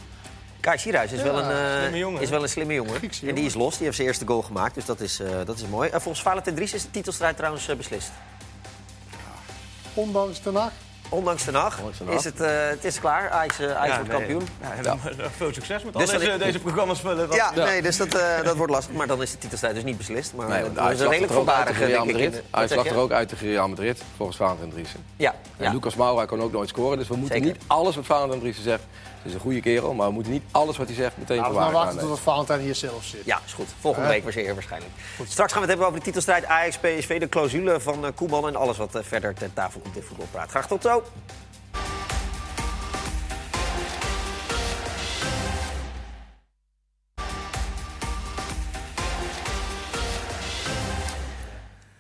Kai Sierhuis is, Ja, wel een, slimme jongen, is wel een slimme jongen. En die is los. Die heeft zijn eerste goal gemaakt. Dus dat is, eh, dat is mooi. En volgens Valentin Dries is de titelstrijd trouwens beslist. Ondanks de nacht. Ondanks de nacht Ondanks de nacht. is het, eh, het is klaar. Ajax, eh, Ajax wordt nee. kampioen. Ja, dan- Veel succes met al Dus dan- deze, deze programma's vullen. Ja, nee, dus dat, eh, dat wordt lastig. Maar dan is de titelstrijd dus niet beslist. Maar Nee, eh, dat is een redelijk ook uit voorbarige, denk ik. Madrid. de- zeg lag er ook uit tegen Real Madrid, volgens Valentin Driessen. Ja, En ja. Lucas Moura kan ook nooit scoren, dus we moeten Zeker. niet alles wat Valentin Driessen zegt. Het is een goede kerel, maar we moeten niet alles wat hij zegt meteen Laten voor we nou waar wachten tot Valentijn hier zelf zit. Ja, is goed. Volgende week zeer waarschijnlijk. Straks gaan we het hebben over de titelstrijd Ajax-PSV, de clausule van eh, Koeman en alles wat eh, verder ter tafel komt in voetbalpraat. Graag tot zo.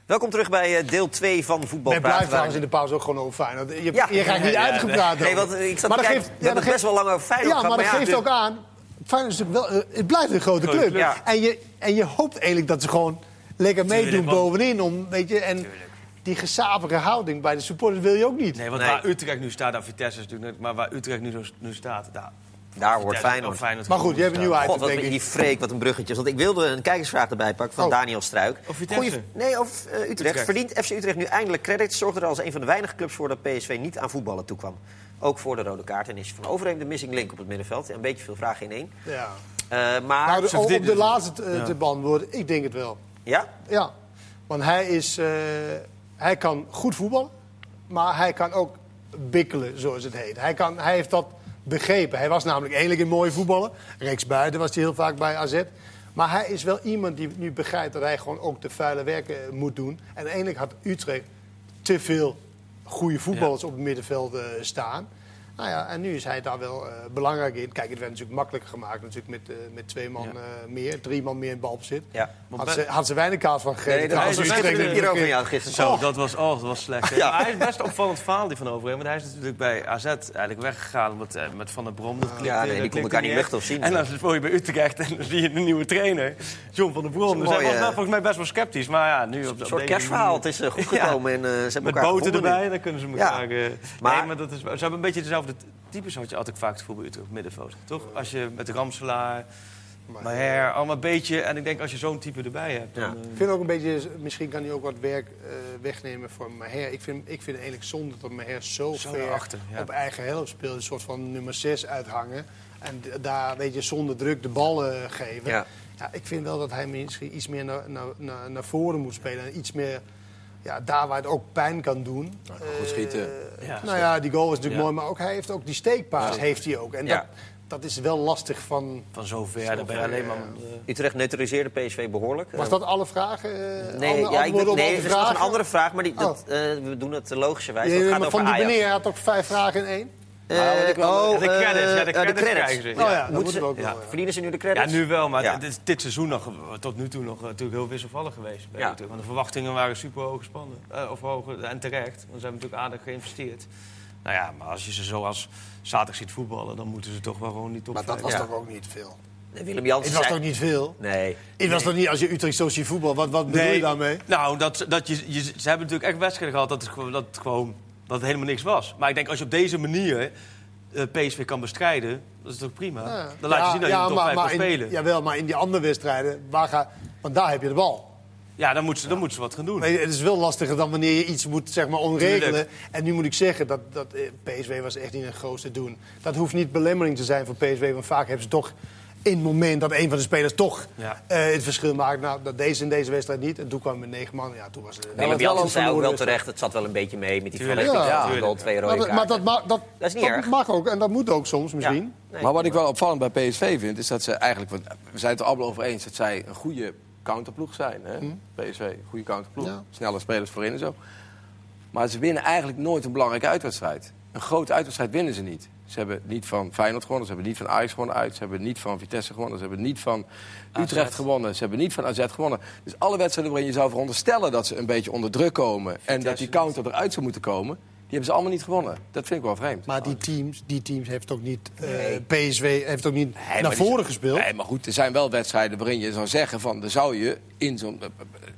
Welkom terug bij eh, deel 2 van Ik Voetbalpraat. ben blij waar- trouwens in de pauze ook gewoon over Feyenoord. Je, Ja. je gaat niet Ja, uitgepraat Nee, want ik zat Maar dat kijken, geeft- we ja, dat best wel lang over Feyenoord Ja, gehad, maar dat geeft dit- ook aan. Feyenoord is natuurlijk wel, eh, het blijft een grote club. En, je, en je hoopt eigenlijk dat ze gewoon lekker meedoen bovenin. Om, weet je, en die gezapige houding bij de supporters wil je ook niet. Nee, want Nee. waar Utrecht nu staat, nou, Vitesse is natuurlijk... net- Maar waar Utrecht nu, nu staat, daar... Daar hoort Vitesse Feyenoord. of Maar goed, je hebt een nieuwe God, item, wat denk die ik. freak, wat een bruggetje. Want ik wilde een kijkersvraag erbij pakken van Oh. Daniel Struik. Of Vitesse? Goeie- nee, of eh, Utrecht. Utrecht. Verdient FC Utrecht nu eindelijk credit? Zorgde er als een van de weinige clubs voor dat PSV niet aan voetballen toekwam. Ook voor de rode kaart. En is van Overheem de missing link op het middenveld. Een beetje veel vragen in één. Ja. Eh, maar, Nou, de- op de het. laatste te, Ja. te beantwoorden, ik denk het wel. ja? Ja, want hij, is, eh, hij kan goed voetballen, maar hij kan ook bikkelen, zoals het heet. Hij, kan, hij heeft dat begrepen. Hij was namelijk eigenlijk een mooie voetballer. Rechtsbuiten was hij heel vaak bij AZ. Maar hij is wel iemand die nu begrijpt dat hij gewoon ook de vuile werken eh, moet doen. En eigenlijk had Utrecht te veel goede voetballers op het middenveld eh, staan. Nou ja, en nu is hij daar wel eh, belangrijk in. Kijk, het werd natuurlijk makkelijker gemaakt natuurlijk met, eh, met twee man Ja. eh, meer, drie man meer in balbezit. Ja. Had ze, had ze weinig kaas van gegeven. Nee, dat was hier natuurlijk, jou gisteren. Zo, Oh. dat was, oh, dat was slecht. hè. Ja. Maar hij is best een opvallend verhaal die van Overheem. Want hij is natuurlijk bij AZ eigenlijk weggegaan eh, met Van der Brom. Dat klikte, Ja, nee, die klikte elkaar niet luchten of zien. En dan word je bij Utrecht en dan zie je een nieuwe trainer, John van der Brom. Dus hij was wel volgens mij best wel sceptisch. Maar ja, nu op, Een soort kerstverhaal. Het is goed gekomen en eh, ze hebben Met elkaar boten gevonden nu. erbij, dan kunnen ze Ja. elkaar... Maar- nee, maar dat is, ze hebben een beetje dezelfde types wat je altijd vaak het voetbal bij Utrecht op middenveld. Toch? Als je met Ramselaar, Maher, allemaal een beetje... En ik denk als je zo'n type erbij hebt... Dan, Ja. eh, Ik vind ook een beetje, misschien kan hij ook wat werk eh, wegnemen voor Maher. Ik vind, ik vind eigenlijk zonde dat Maher zo, Zo ver achter, ja. op eigen helft speelt. Een soort van nummer 6 uithangen. En daar, weet je, zonder druk de bal eh, geven. Ja. Ja. ik vind wel dat hij misschien iets meer naar, naar, naar, naar voren moet spelen. En iets meer ja, daar waar het ook pijn kan doen. goed schieten. Eh, Ja, nou ja, die goal is natuurlijk Ja. mooi. Maar ook, hij heeft ook die steekpaas heeft hij ook. En Ja. dat, dat is wel lastig van... Van zover, dan ben je alleen maar... eh, Utrecht neutraliseerde PSV behoorlijk. Was dat alle vragen? eh, Nee, alle ja, ik ben, op nee alle er is nog een andere vraag, maar die, dat, Oh. we doen het logischerwijs. Ja, dat gaat maar over van die meneer had ook vijf vragen in één. Eh, Nou, wel- oh, de credits, eh, ja, de eh, credits krijgen ze. Oh ja, dat Moeten moeten ze- we ook wel. ja. ja. Verdienen ze nu de Ja, credits? nu wel, maar Ja. het is dit seizoen nog, tot nu toe nog eh, natuurlijk heel wisselvallig geweest. Bij Ja. Want de verwachtingen waren super hoog gespannen. Eh, of hoog, en terecht, want ze hebben natuurlijk aardig geïnvesteerd. Nou ja, maar als je ze zoals zaterdag ziet voetballen, dan moeten ze toch wel gewoon niet top Maar dat was Ja. toch ook niet veel? Nee, Willem Jansen Het was zei- toch niet veel? Nee. Het was toch niet als je Utrecht zo ziet voetbal? Wat, wat bedoel je daarmee? Nou, dat, dat je, je, ze hebben natuurlijk echt wedstrijden gehad dat het, dat het gewoon dat het helemaal niks was. Maar ik denk, als je op deze manier eh, PSV kan bestrijden, dat is toch prima? Ja. Dan laat je Ja, zien dat ja, je top maar- 5 kan maar in- spelen. Ja, Jawel, maar in die andere wedstrijden, waar ga, want daar heb je de bal. dan, moeten ze, dan moeten ze wat gaan doen. Het is wel lastiger dan wanneer je iets moet zeg maar, onregelen. En nu moet ik zeggen, dat, dat eh, PSV was echt niet een grootste doen. Dat hoeft niet belemmering te zijn voor PSV. Want vaak hebben ze toch in het moment dat een van de spelers toch Ja. eh, het verschil maakt. Nou, dat deze in deze wedstrijd niet. En toen kwam met negen man. Ja, toen was het... Willem wel Jansen zei ook wel terecht, het zat wel een beetje mee met die verlichting. Ja. Ja, Tuurlijk. twee rode Maar, dat- maar mag, dat, Dat is niet dat erg. mag ook en dat moet ook soms misschien. Ja. Nee. Maar wat ik wel opvallend bij PSV vind, is dat ze eigenlijk... want we zijn het er allemaal over eens dat zij een goede counterploeg zijn. Hè? PSV, goede counterploeg. Ja. Snelle spelers voorin en zo. Maar ze winnen eigenlijk nooit een belangrijke uitwedstrijd. Een grote uitwedstrijd winnen ze niet. Ze hebben niet van Feyenoord gewonnen, ze hebben niet van Ajax gewonnen uit. Ze hebben niet van Vitesse gewonnen, ze hebben niet van Utrecht gewonnen. Ze hebben niet van AZ gewonnen. Dus alle wedstrijden waarin je zou veronderstellen dat ze een beetje onder druk komen... en dat die counter eruit zou moeten komen... die hebben ze allemaal niet gewonnen. Dat vind ik wel vreemd. Maar die teams, die teams heeft ook niet... eh, Nee. PSV heeft ook niet Nee, naar die- voren gespeeld. Nee, maar goed, er zijn wel wedstrijden waarin je zou zeggen van... dan zou je in zo'n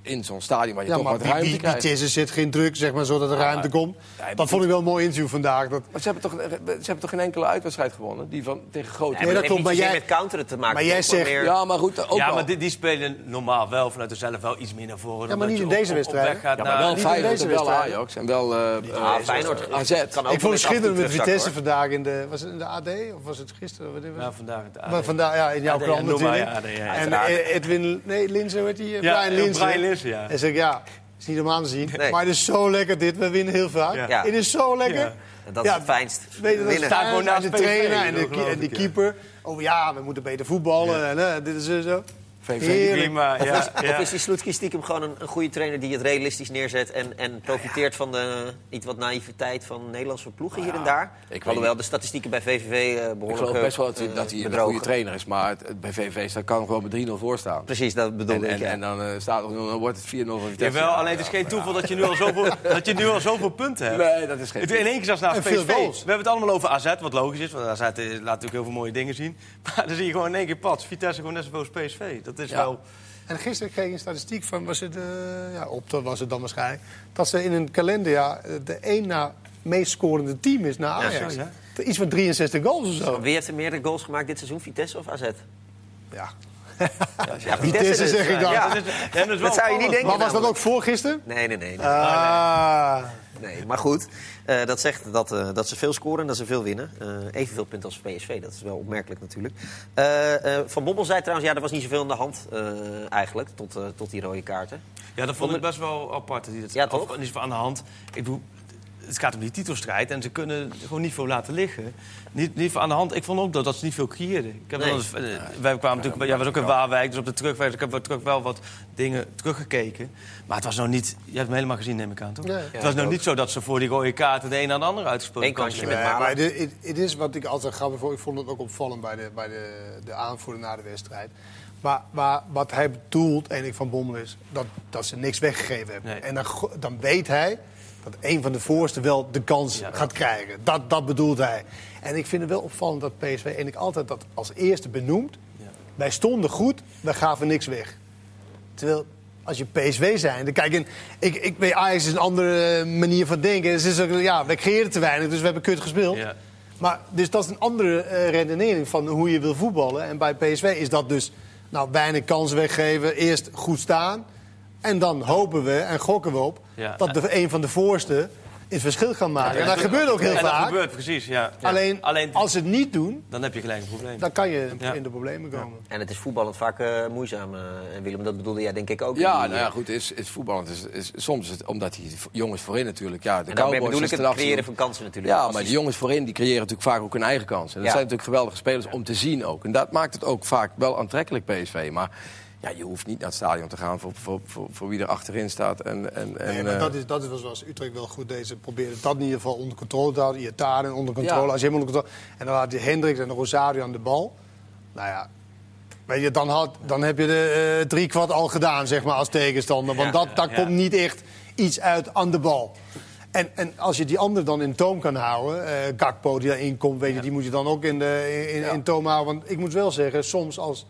in zo'n stadion waar je Ja, toch maar wat wie- ruimte wie- krijgt... Vitesse zit geen druk, zeg maar, zodat er ruimte komt. ja, Dat vond ik wel een mooi interview vandaag. Dat, Maar ze hebben, toch, ze hebben toch geen enkele uitwedstrijd gewonnen? Die van, tegen grote... Nee, dat klopt, niet maar jij- met counteren te maken. maar jij zegt- meer- Ja, maar goed, ook ja, maar die, die spelen normaal wel vanuit zichzelf wel iets meer naar voren. Ja, maar niet in deze wedstrijd. weg gaat Ja, maar wel Feyenoord deze en wel wedstrijd. Ajax en wel eh, eh, Feyenoord AZ. kan ook ik vond het schitterend met Vitesse hoor. vandaag in de... Was het in de AD of was het gisteren? Wat was het? Ja, vandaag het AD. maar vandaag, ja, in jouw krant ja, natuurlijk. ja, AD, ja, en eh, Edwin... Nee, Linzen, weet die? Ja, Brian eh, Linzen. Brian Linzen, ja. En zeg ik, ja, is niet om aan te zien. Nee. Maar het is zo lekker dit. We winnen heel vaak. Ja. Ja. Het is zo lekker. Ja. En Dat is het fijnst. Weet je, dat is Winnen. Gewoon naast de trainer en de, en die ja. keeper. Oh ja, we moeten beter voetballen. En, hè, dit is eh, zo. VV. Heerlijk. Prima, ja. Of ja. is die Sloetski stiekem gewoon een, een goede trainer die het realistisch neerzet... en, en profiteert van de iets wat naïviteit van Nederlandse ploegen hier en daar? weet Alhoewel niet. de statistieken bij VVV eh, behoorlijk Ik geloof best wel dat hij, eh, dat hij een goede trainer is. Maar het, het- bij VV staat- kan gewoon met 3-0 voor staan. Precies, dat bedoel En, ik. en, ja. en dan, eh, staat, er- dan wordt het 4-0 voor Vitesse. Jawel, alleen het is geen toeval dat je nu al zoveel, dat je nu al zoveel punten hebt. Nee, dat is geen Het in één keer zelfs naast veel PSV. We hebben het allemaal over AZ, wat logisch is. Want AZ eh, laat natuurlijk heel veel mooie dingen zien. Maar dan zie je gewoon in één keer pats. Vitesse gewoon net zoveel als PSV. Dat is Ja. wel... En gisteren kreeg ik een statistiek van, was het, eh, ja, op dat was het dan waarschijnlijk, dat ze in een kalenderjaar eh, de één na meest scorende team is na Ajax. zo. Iets van 63 goals of zo. Wie heeft er meer goals gemaakt dit seizoen, Vitesse of AZ? Ja. Ja, Vitesse dus, zeg ik eh, dan. ja. Dat, is, dat, is wel Dat zou je niet denken. Maar was dat ook voor gisteren? Nee, nee, nee. nee. Ah. Nee, maar goed, eh, dat zegt dat, eh, dat ze veel scoren en dat ze veel winnen. Eh, evenveel punten als PSV, dat is wel opmerkelijk natuurlijk. Van Bommel zei trouwens, ja, er was niet zoveel aan de hand eigenlijk, tot, tot die rode kaarten. Ja, dat vond ik best wel apart. Dat Ja, toch? Of, geval aan de hand. Ik bedoel, het gaat om die titelstrijd en ze kunnen gewoon niet veel laten liggen. Niet, niet aan de hand. Ik vond ook dat, dat ze niet veel creëerden. Ik heb Nee. wel eens, eh, wij kwamen natuurlijk, jij was ook in Waalwijk, dus op de terugweg. Ik heb wel terug wel wat dingen teruggekeken. Maar het was nou niet, je hebt hem helemaal gezien neem ik aan, toch? Het was nou niet zo dat ze voor die rode kaarten de een na de ander uitgesproken Eén kansje kregen. met maar de- het- is wat ik altijd grappig vond. Ik vond het ook opvallend bij de, bij de, de aanvoerder na de wedstrijd. Maar, maar wat hij bedoelt, en ik van Bommel, is dat, dat ze niks weggegeven hebben. Nee. En dan, dan weet hij dat een van de voorsten wel de kans Ja. gaat krijgen. Dat, dat bedoelt hij. En ik vind het wel opvallend dat PSV, en ik altijd dat als eerste benoemt... wij stonden goed, wij gaven niks weg. Terwijl, als je PSV zijn... Dan, kijk, en ik, ik weet, Ajax is een andere eh, manier van denken. Dus is ook, ja, we creëren te weinig, dus we hebben kut gespeeld. Ja. Maar, dus dat is een andere eh, redenering van hoe je wil voetballen. En bij PSV is dat dus nou, weinig kansen weggeven, eerst goed staan. En dan hopen we en gokken we op Ja. dat de, een van de voorsten het verschil gaan maken. en dat gebeurt ook heel en dat vaak. gebeurt, precies, ja. Alleen, Alleen als ze het niet doen, dan heb je gelijk een probleem. dan kan je Ja. in de problemen komen. En het is voetballend vaak eh, moeizaam. en Willem, dat bedoelde jij denk ik ook. Ja, Die, nou ja, goed, is, is voetballend. Is, is, soms is het omdat die jongens voorin natuurlijk... Ja, de En Cowboys bedoel ik is het creëren van kansen natuurlijk. Ja, maar die- jongens voorin die creëren natuurlijk vaak ook hun eigen kans. En dat Ja. zijn natuurlijk geweldige spelers om te zien ook. En dat maakt het ook vaak wel aantrekkelijk, PSV. Maar ja, je hoeft niet naar het stadion te gaan voor, voor, voor, voor wie er achterin staat. En, en, en, Nee, maar eh, dat, is, dat is wel zoals Utrecht wel goed deed. Ze probeerden dat in ieder geval onder controle te houden. Iataren onder controle, Ja. als je onder controle... En dan had je Hendricks en Rosario aan de bal. Nou ja, weet je, dan, had, dan heb je de eh drie kwart al gedaan, zeg maar, als tegenstander. Want Ja, dat, daar ja. komt niet echt iets uit aan de bal. En, en als je die andere dan in toom kan houden, eh Gakpo die daarin komt, weet je, die moet je dan ook in, de, in, Ja. in toom houden. Want ik moet wel zeggen, soms als...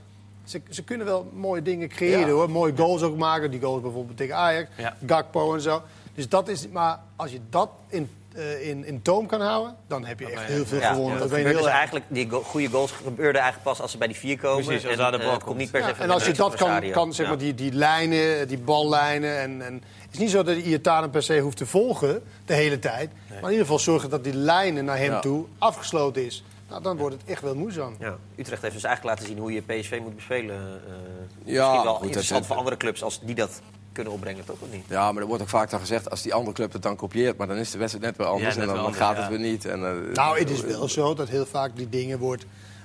Ze, ze kunnen wel mooie dingen creëren Ja. hoor. Mooie goals ook maken. Die goals bijvoorbeeld tegen Ajax. Ja. Gakpo en zo. Dus dat is, maar als je dat in, eh, in, in toom kan houden, dan heb je echt je- heel veel Ja, gewonnen. dat Dat je heel dus eigenlijk, die go- goede goals gebeurden eigenlijk pas als ze bij die vier komen. Precies, als en, daar de eh, bal komt. niet per se Ja, en als je dat kan, kan zeg maar, die, die lijnen, die ballijnen. En, en, het is niet zo dat de Iataren per se hoeft te volgen de hele tijd. Maar in ieder geval zorgen dat die lijnen naar hem Ja. toe afgesloten is. Nou, dan wordt het echt wel moeizaam. Ja, Utrecht heeft dus eigenlijk laten zien hoe je PSV moet bespelen. eh Ja, misschien wel goed, dat- interessant voor andere clubs als die dat kunnen opbrengen, toch? Of niet? Ja, maar er wordt ook vaak dan gezegd, als die andere club het dan kopieert... maar dan is de wedstrijd net weer anders Ja, net en dan, gaat het weer niet. En, eh, Nou, het is wel zo dat heel vaak die dingen wordt...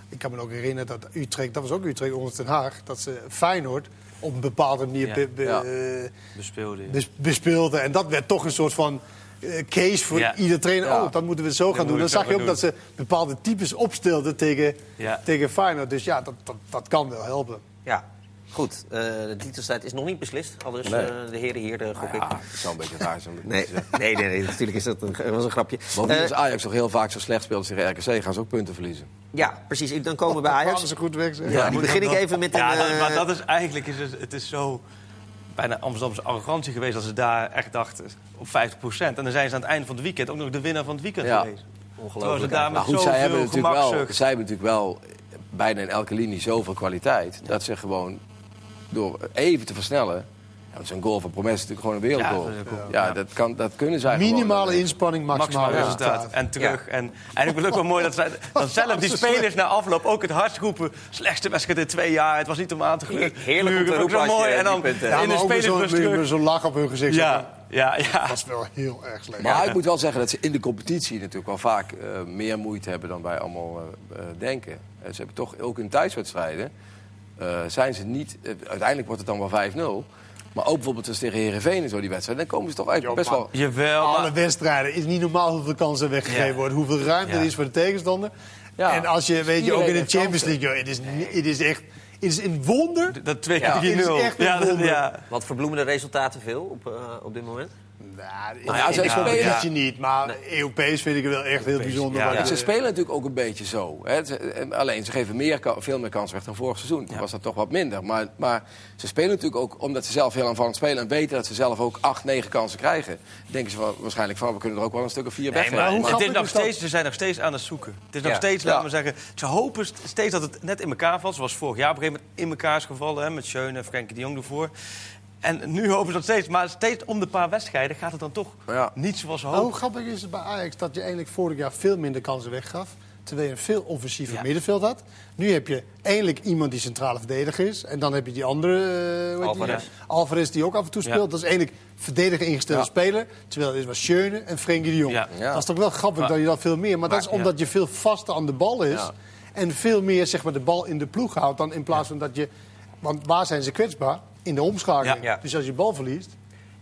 Ik kan me ook herinneren dat Utrecht, dat was ook Utrecht onder Den Haag... dat ze Feyenoord op een bepaalde manier Ja. be- be- Ja. eh, Bespeelde je. bes- bespeelde. En dat werd toch een soort van case voor Ja. ieder trainer. Ja. Oh, dat moeten we zo gaan doen. Dan zag je ook dat ze bepaalde types opstelden tegen, Ja. tegen Feyenoord. Dus ja, dat, dat, dat kan wel helpen. Ja, goed. eh, de titelstrijd is nog niet beslist. Al dus Nee. eh, de heren hier, de gok ik. ja, het zou een beetje raar zijn. Nee, nee, nee, nee, natuurlijk is dat een, dat was een grapje. Eh, als Ajax toch heel vaak zo slecht speelt tegen RKC... gaan ze ook punten verliezen. ja, precies. Dan komen we bij Dat Ajax. kwamen ze goed weg. Ja, dan begin ik even met een... Ja, dat- eh, maar dat is eigenlijk is het, het is zo bijna Amsterdamse arrogantie geweest dat ze daar echt dachten op 50% En dan zijn ze aan het einde van het weekend ook nog de winnaar van het weekend Ja. geweest. Terwijl ze Ongelooflijk. daar Maar goed, zij hebben, natuurlijk wel, zij hebben natuurlijk wel bijna in elke linie zoveel kwaliteit... dat ze gewoon door even te versnellen... Ja, want zo'n goal van Promes is natuurlijk gewoon een wereldgoal. Ja, dat. Ja, kan, dat kunnen zij gewoon. Minimale inspanning, maximaal Maximaal resultaat. resultaat. En terug. En, en ik vind het ook wel mooi dat, zij, dat zelf die spelers na afloop ook het hardst roepen. Slechtste wedstrijd in twee jaar. Het was niet om aan te gluren. Heerlijk om te Ook roepen zo als je mooi. die En dan Ja, in de maar ook met zo'n spelersbus met- met terug. zo'n lach op hun gezicht. Ja, ja, ja. Dat was wel heel erg slecht. Maar ik moet wel zeggen dat ze in de competitie natuurlijk wel vaak eh, meer moeite hebben dan wij allemaal eh, eh, denken. Eh, ze hebben toch ook in thuiswedstrijden. eh, zijn ze niet. eh, uiteindelijk wordt het dan wel 5-0. Maar ook bijvoorbeeld als tegen Herenveen en zo die wedstrijd. Dan komen ze toch eigenlijk Jo, best wel. Jawel, Alle wedstrijden is niet normaal hoeveel kansen weggegeven Ja. worden. Hoeveel ruimte Ja. er is voor de tegenstander. Ja. En als je, weet je, ook in de Champions. League, joh, het is, het is echt het is een wonder. Dat 2 Ja. keer 3-0. Het is echt een ja, dat- wonder. ja. Wat verbloemende resultaten veel op, eh, op dit moment? Nou, Nou ja, in zij de spelen- competitie niet, maar Europees vind ik het wel echt heel bijzonder. ja, wat ja. je- Ze spelen natuurlijk ook een beetje zo. Hè. Eh, alleen ze geven meer, veel meer kansen weg dan vorig seizoen. Toen was dat toch wat minder. Maar, maar ze spelen natuurlijk ook omdat ze zelf heel aanvallend spelen... en weten dat ze zelf ook acht, negen kansen krijgen. Denken ze wel, waarschijnlijk van, we kunnen er ook wel een stuk of vier Nee, weggeven. maar hoe het is nog steeds, ze zijn nog steeds aan het zoeken. Het is nog Ja. steeds, laten we zeggen... Ze hopen st- steeds dat het net in elkaar valt. Zoals vorig jaar op een gegeven moment in elkaar is gevallen. Hè, met Schöne en Frenkie de Jong ervoor. En nu hopen ze dat steeds. Maar steeds om de paar wedstrijden gaat het dan toch Ja. niet zoals ze Nou, hoe grappig is het bij Ajax dat je eigenlijk vorig jaar veel minder kansen weggaf. Terwijl je een veel offensiever Ja. middenveld had. Nu heb je eindelijk iemand die centrale verdediger is. En dan heb je die andere, eh, die? Alvarez. Alvarez die ook af en toe Ja. speelt. Dat is eigenlijk verdediger ingestelde Ja. speler. Terwijl het was Schöne en Frenkie de Jong. Ja. Ja. Dat is toch wel grappig Maar- dat je dat veel meer... Maar, dat is Maar- omdat je veel vaster aan de bal is. Ja. En veel meer zeg maar, de bal in de ploeg houdt. Dan in plaats van dat je... Want waar zijn ze kwetsbaar? In de omschakeling. Ja. Ja. Dus als je bal verliest...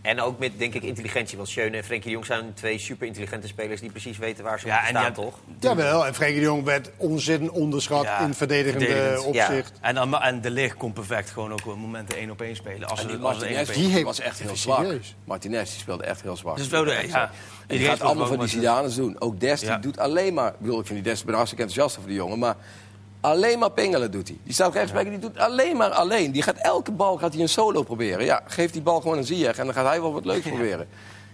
En ook met, denk ik, intelligentie. Want Schöne en Frenkie de Jong zijn twee super intelligente spelers... die precies weten waar ze Ja, moeten en staan, toch? Jawel, en Frenkie de Jong werd ontzettend onderschat Ja, in verdedigende verdedigend. Ja. opzicht. En, dan, en de licht kon perfect gewoon ook op momenten één op één spelen. Als En ze die Martinez. Die heeft- was echt heel zwak. serieus. Martinez die speelde echt heel zwak. Dus speelde, ja. En die Iedereen gaat allemaal van die Zidanes doen. Ook Dest Ja. die doet alleen maar... Ik bedoel, ik vind die Dest ik ben hartstikke enthousiast over die jongen. Maar alleen maar pingelen doet hij. Die staat rechtsback en die doet alleen maar alleen. Die gaat elke bal gaat hij een solo proberen. Ja, geef die bal gewoon een Ziyech en dan gaat hij wel wat leuks proberen.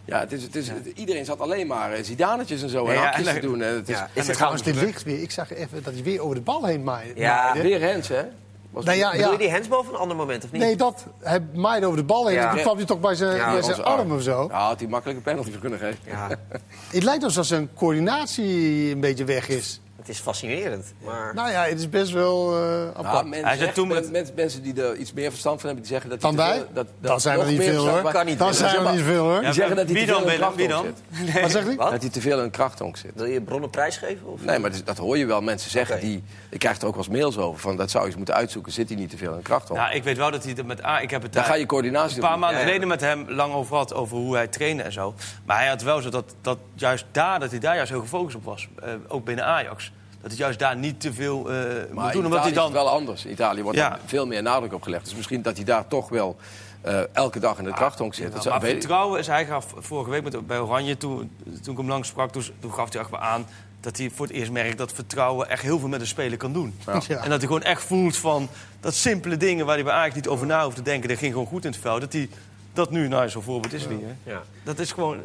Ja, het is, het is, het- iedereen zat alleen maar eh, Zidanetjes en zo en Ja, hakjes en- te doen. En het is, Ja. Is het trouwens, de licht weer. Ik zag even dat hij weer over de bal heen maaide. Ja. maaide. Weer Rens, hè? Was Nou ja, Bedoel je die handsbal van een ander moment, of niet? Nee, dat. Hij maaide over de bal heen. Ja. En toen kwam hij toch bij zijn, Ja, bij zijn onze arm of zo. Ja, had hij makkelijk een penalty voor kunnen geven. Ja, Het lijkt alsof zijn coördinatie een beetje weg is. Het is fascinerend. Maar... Nou ja, het is best wel eh Ja, apart. men Hij zei zegt- toen met- men- mensen, mensen die er iets meer verstand van hebben, die zeggen dat Dan wij? dat, Dat zijn er nog niet meer veel hoor. kan niet Dat zijn er niet veel hoor. Die zeggen dat hij wie te veel dan, in? Wie dan? zit. Wat zeg je? Wat? Dat hij te veel in een krachthonk zit. Wil je bronnen prijsgeven? Of? Nee, maar dat, dat hoor je wel. Mensen zeggen die... Ik krijg er ook wel eens mails over. Van, dat zou je eens moeten uitzoeken. Zit hij niet te veel in een krachthonk? Nou, ik weet wel dat hij het met A. Ik heb het Dan daar ga je coördinatie een paar maanden Ja, ja. geleden met hem lang over had. Over hoe hij trainde en zo. Maar hij had wel zo dat, dat juist daar, dat hij daar juist heel gefocust op was. Eh, ook binnen Ajax. Dat hij juist daar niet te veel eh Maar moet doen. Omdat hij Italië dan. is het wel anders. In Italië wordt Ja. er veel meer nadruk op gelegd. Dus misschien dat hij daar toch wel eh, elke dag in de krachthonk zit. Ja, maar vertrouwen is, hij gaf vorige week met, bij Oranje, toen, toen ik hem langs sprak, toen, toen gaf hij echt wel aan dat hij voor het eerst merkt dat vertrouwen echt heel veel met een speler kan doen. Ja. En dat hij gewoon echt voelt van dat simpele dingen waar hij bij eigenlijk niet over na hoeft te denken, dat ging gewoon goed in het veld. Dat hij dat nu, nou zo'n voorbeeld is niet. Hè? Ja. Dat is gewoon.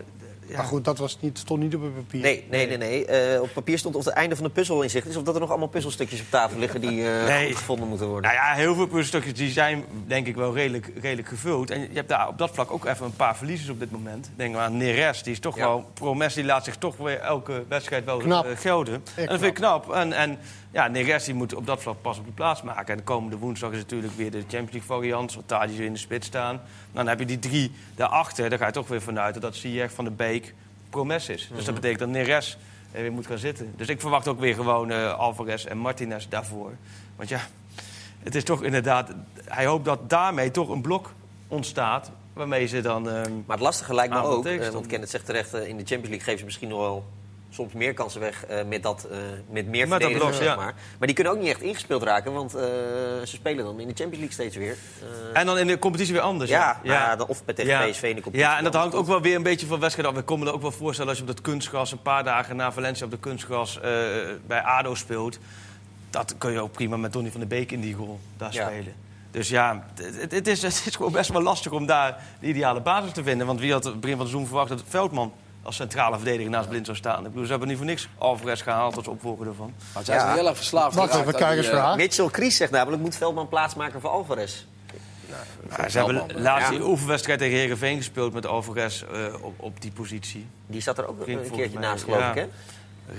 Ja. Maar goed, dat was niet, stond niet op het papier. Nee, nee, nee. nee. Eh, op papier stond of het einde van de puzzel in zicht is... of dat er nog allemaal puzzelstukjes op tafel liggen die eh, Nee. gevonden moeten worden. Nou ja, heel veel puzzelstukjes die zijn denk ik wel redelijk, redelijk gevuld. En je hebt daar op dat vlak ook even een paar verliezers op dit moment. Denk maar aan Neres, die is toch Ja. wel... Promes die laat zich toch weer elke wedstrijd wel Knap. eh, gelden. en dat vind ik knap. En, en ja, Neres die moet op dat vlak pas op de plaats maken. En de komende woensdag is natuurlijk weer de Champions League variant. Die zo in de spits staan. Dan heb je die drie daarachter. Daar ga je toch weer vanuit dat Ziyech van de Beek Promes is. Dus dat betekent dat Neres er weer moet gaan zitten. Dus ik verwacht ook weer gewoon eh, Alvarez en Martinez daarvoor. Want ja, het is toch inderdaad... Hij hoopt dat daarmee toch een blok ontstaat... waarmee ze dan... ehm, Maar het lastige lijkt me ook, eh, want Kenneth zegt terecht... eh, in de Champions League geven ze misschien nog wel soms meer kansen weg... eh, met, dat, eh, met meer Met verdedigers, zeg ja. maar. Maar die kunnen ook niet echt ingespeeld raken... want eh, ze spelen dan in de Champions League steeds weer. En dan in de competitie weer anders. ja, ja, of tegen Ja. PSV in de competitie. Ja, en dat hangt ook wel weer een beetje van wedstrijden af. We komen er ook wel voorstellen als je op dat kunstgras... een paar dagen na Valencia op de kunstgras bij ADO speelt... dat kun je ook prima met Donny van der Beek in die rol daar spelen. Dus ja, het, het, is, het is gewoon best wel lastig om daar de ideale basis te vinden. Want wie had het begin van het seizoen verwacht dat Veldman als centrale verdediger naast Blind zou staan? Ik bedoel, ze hebben niet voor niks Alvarez gehaald als opvolger ervan. Maar zij zijn Ja. heel erg verslaafd Wacht even, kijkersvraag. Mitchell Kries zegt namelijk... moet Veldman plaatsmaken voor Alvarez. Ja, ze hebben Veldman, laatst ja. die oefenwedstrijd tegen Herenveen gespeeld met Alvarez eh, op, op die positie. Die zat er ook Ging een keertje naast, geloof ja. ik, hè?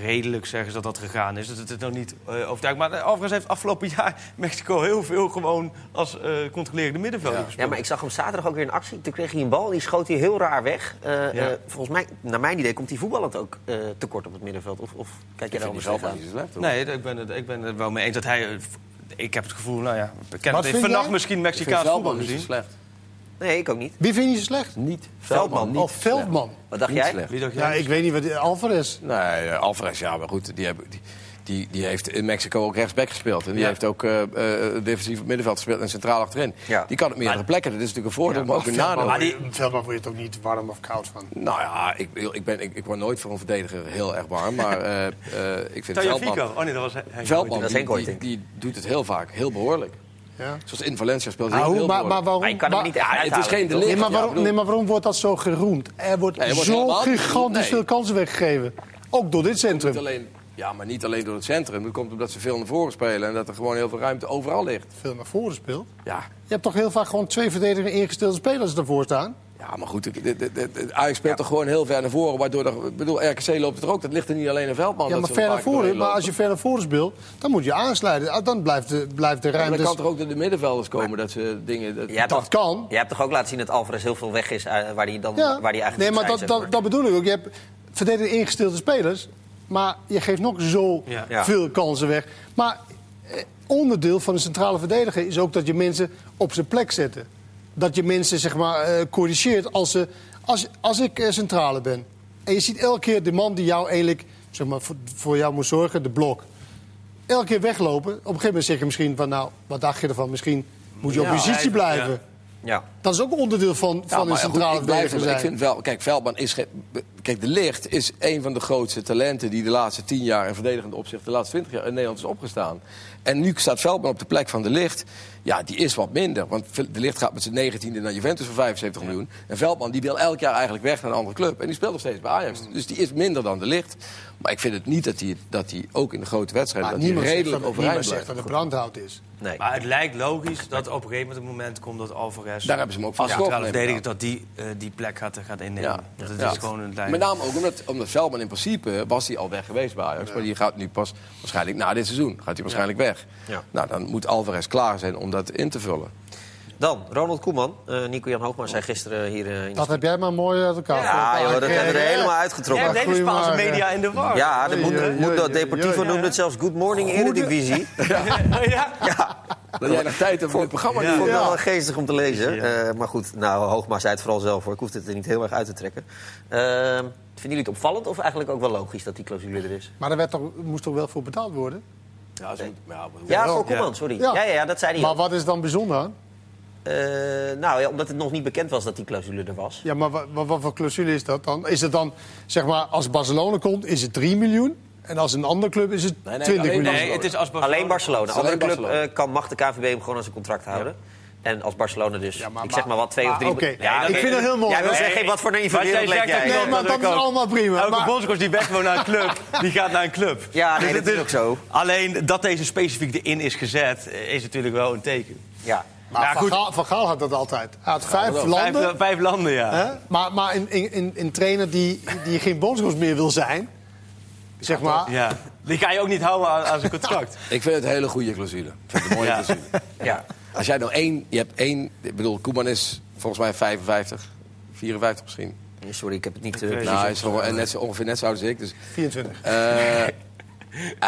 Redelijk zeggen ze dat dat gegaan is. Dat het nog niet eh overtuigend. Maar eh, overigens heeft afgelopen jaar Mexico heel veel gewoon als eh controlerende middenvelder Ja. gespeeld. Ja, maar ik zag hem zaterdag ook weer in actie. Toen kreeg hij een bal, die schoot hij heel raar weg. Eh, Ja. eh, volgens mij, naar mijn idee, komt hij voetballend ook eh, tekort op het middenveld. Of, of kijk jij daar anders Veldman aan? slecht. Nee, ik ben, het, ik ben het wel mee eens dat hij... Ik heb het gevoel, nou ja, ik vind vannacht jij? misschien Mexicaans voetbal gezien. slecht. Nee, ik ook niet. Wie vind je zo slecht? Niet. Veldman. niet Oh, Veldman. Wat dacht Niet jij? slecht. Wie dacht Ja, jij? ik weet niet wat... Alvarez. Nee, eh, Alvarez, ja, maar goed. Die, hebben, die, die, die heeft in Mexico ook rechtsback gespeeld. En die Ja. heeft ook eh eh, defensief middenveld gespeeld en centraal achterin. Ja. Die kan op meerdere plekken. Dat is natuurlijk een voordeel, Ja, maar ook een nadeel. Maar die- Veldman word je toch niet warm of koud van? Nou ja, ik, ik, ben, ik, ik word nooit voor een verdediger heel erg warm. Maar eh, eh, ik vind. Veldman, Oh nee, dat was Henk Veldman Dat is die, die, die doet het heel vaak heel behoorlijk. Ja. Zoals in Valencia speelt hij Ah, heel, maar, maar waarom... Maar je kan hem maar- niet echt Ja, het is geen toch? delict. Nee maar, Ja, waarom, bedoel- nee, maar waarom wordt dat zo geroemd? Er wordt, Nee, er wordt zo gigantisch nee. veel kansen weggegeven. Ook door dit Niet centrum. alleen, ja, maar niet alleen door het centrum. Dat komt omdat ze veel naar voren spelen en dat er gewoon heel veel ruimte overal ligt. Veel naar voren speelt. Ja, Je hebt toch heel vaak gewoon twee verdedigingen ingestelde spelers ervoor staan? Ja maar goed, Ajax speelt toch gewoon heel ver naar voren. Waardoor er, ik bedoel, RKC loopt het er ook. Dat ligt er niet alleen in Veldman. ja, maar ver een naar voren. Maar als je ver naar voren speelt, dan moet je aansluiten. Ah, Dan blijft de, blijft de Ja, maar ruimte... dan kan toch ook door de middenvelders komen dat ze dingen... Dat, Dat toch- kan. Je hebt toch ook laten zien dat Alvarez heel veel weg is eh, waar hij dan Ja, waar hij eigenlijk nee, maar dat, dat, dat bedoel ik ook. Je hebt verdedigend ingestelde spelers, maar je geeft nog zo veel kansen weg. Maar eh, onderdeel van een centrale verdediger is ook dat je mensen op zijn plek zet. Dat je mensen zeg maar, eh, corrigeert als, ze, als, als ik eh, centrale ben. En je ziet elke keer de man die jou eigenlijk zeg maar, voor, voor jou moet zorgen, de blok. Elke keer weglopen. Op een gegeven moment zeg je misschien van, nou, wat dacht je ervan? Misschien moet je op positie blijven, blijven. ja. Ja. Dat is ook onderdeel van, Ja, van een centrale verdediger hem- ik zijn. vind wel, kijk, Veldman is. Kijk, de Licht is een van de grootste talenten die de laatste tien jaar in verdedigend opzicht, de laatste twintig jaar in Nederland is opgestaan. En nu staat Veldman op de plek van de licht. Ja, die is wat minder. Want de licht gaat met zijn 19e naar Juventus voor 75 miljoen. En Veldman die wil elk jaar eigenlijk weg naar een andere club. En die speelt nog steeds bij Ajax. Dus die is minder dan de licht. Maar ik vind het niet dat hij, dat hij ook in de grote wedstrijden... Maar dat niemand zegt redelijk dat, overeind niemand zegt blijft. dat het brandhout is. Nee. Maar het lijkt logisch dat op een gegeven moment, het moment komt dat Alvarez... Daar hebben ze hem ook van als centrale verdediger, dat die eh, die plek gaat, gaat innemen. Ja. Dat het Ja. is gewoon een lijn. Met name ook omdat, omdat Veldman in principe was hij al weg geweest bij Ajax. Maar die gaat nu pas waarschijnlijk na dit seizoen gaat hij waarschijnlijk weg. Ja. Nou, dan moet Alvarez klaar zijn om dat in te vullen. Dan, Ronald Koeman. Eh, Nico-Jan Hoogma zei gisteren hier eh, in de Dat heb jij maar mooi uit elkaar. Ja, joh, dat hebben we er helemaal Ja, uitgetrokken. de hele Spaanse media in de war. Ja, de Oei, moet, moet, oei, Deportivo noemde het zelfs Good Morning Eredivisie. ja. Dat jij nog tijd hebt voor het programma. Ja. Ik vond het Ja. wel geestig om te lezen. Ja. Eh, maar goed, nou, Hoogma zei het vooral zelf hoor. Ik hoef het er niet heel erg uit te trekken. Eh, vinden jullie het opvallend of eigenlijk ook wel logisch dat die clausule er is? Maar er werd toch, moest toch wel voor betaald worden? Ja, ze moet- maar ja, maar- Ja, wel. voor Koeman, sorry. Ja. Ja. Ja, ja, dat zei hij Maar ook. wat is dan bijzonder aan? Eh, nou ja, omdat het nog niet bekend was dat die clausule er was. Ja, maar wat, wat, voor clausule is dat dan? Is het dan, zeg maar, als Barcelona komt, is het 3 miljoen? En als een andere club is het Nee, nee, 20 alleen miljoen? Nee, het is als Barcelona. Alleen Barcelona. Alleen Andere club eh, kan, mag de KVB hem gewoon aan zijn contract houden. En als Barcelona dus, Ja, maar- ik zeg maar wat, twee maar- of drie... Ja, ik vind dat heel mooi. Jij wil zeggen, wat voor jij jij? Nee, klopt. maar dat is ook. allemaal prima. Elke Maar- bondscoach die weg wil naar een club, die gaat naar een club. Ja, nee, Dus dat is ook zo. Alleen dat deze specifiek erin is gezet, eh, is natuurlijk wel een teken. Ja. Maar Ja, Van, goed. Gaal, Van Gaal had dat altijd. Hij had vijf landen. Vijf, vijf landen, ja. hè? Maar, maar een, een, een, een trainer die, die geen bondscoach meer wil zijn... Zeg maar, ja. Die ga je ook niet houden aan, aan zijn contract. Ik vind het een hele goede clausule. Ik vind het een mooie Ja. clausule. ja. Als jij nou één... Je hebt één... Ik bedoel, Koeman is volgens mij 55, 54 misschien. Sorry, ik heb het niet... precies Nou, hij is gewoon net zo, ongeveer net zo oud als ik. Dus, 24. eh,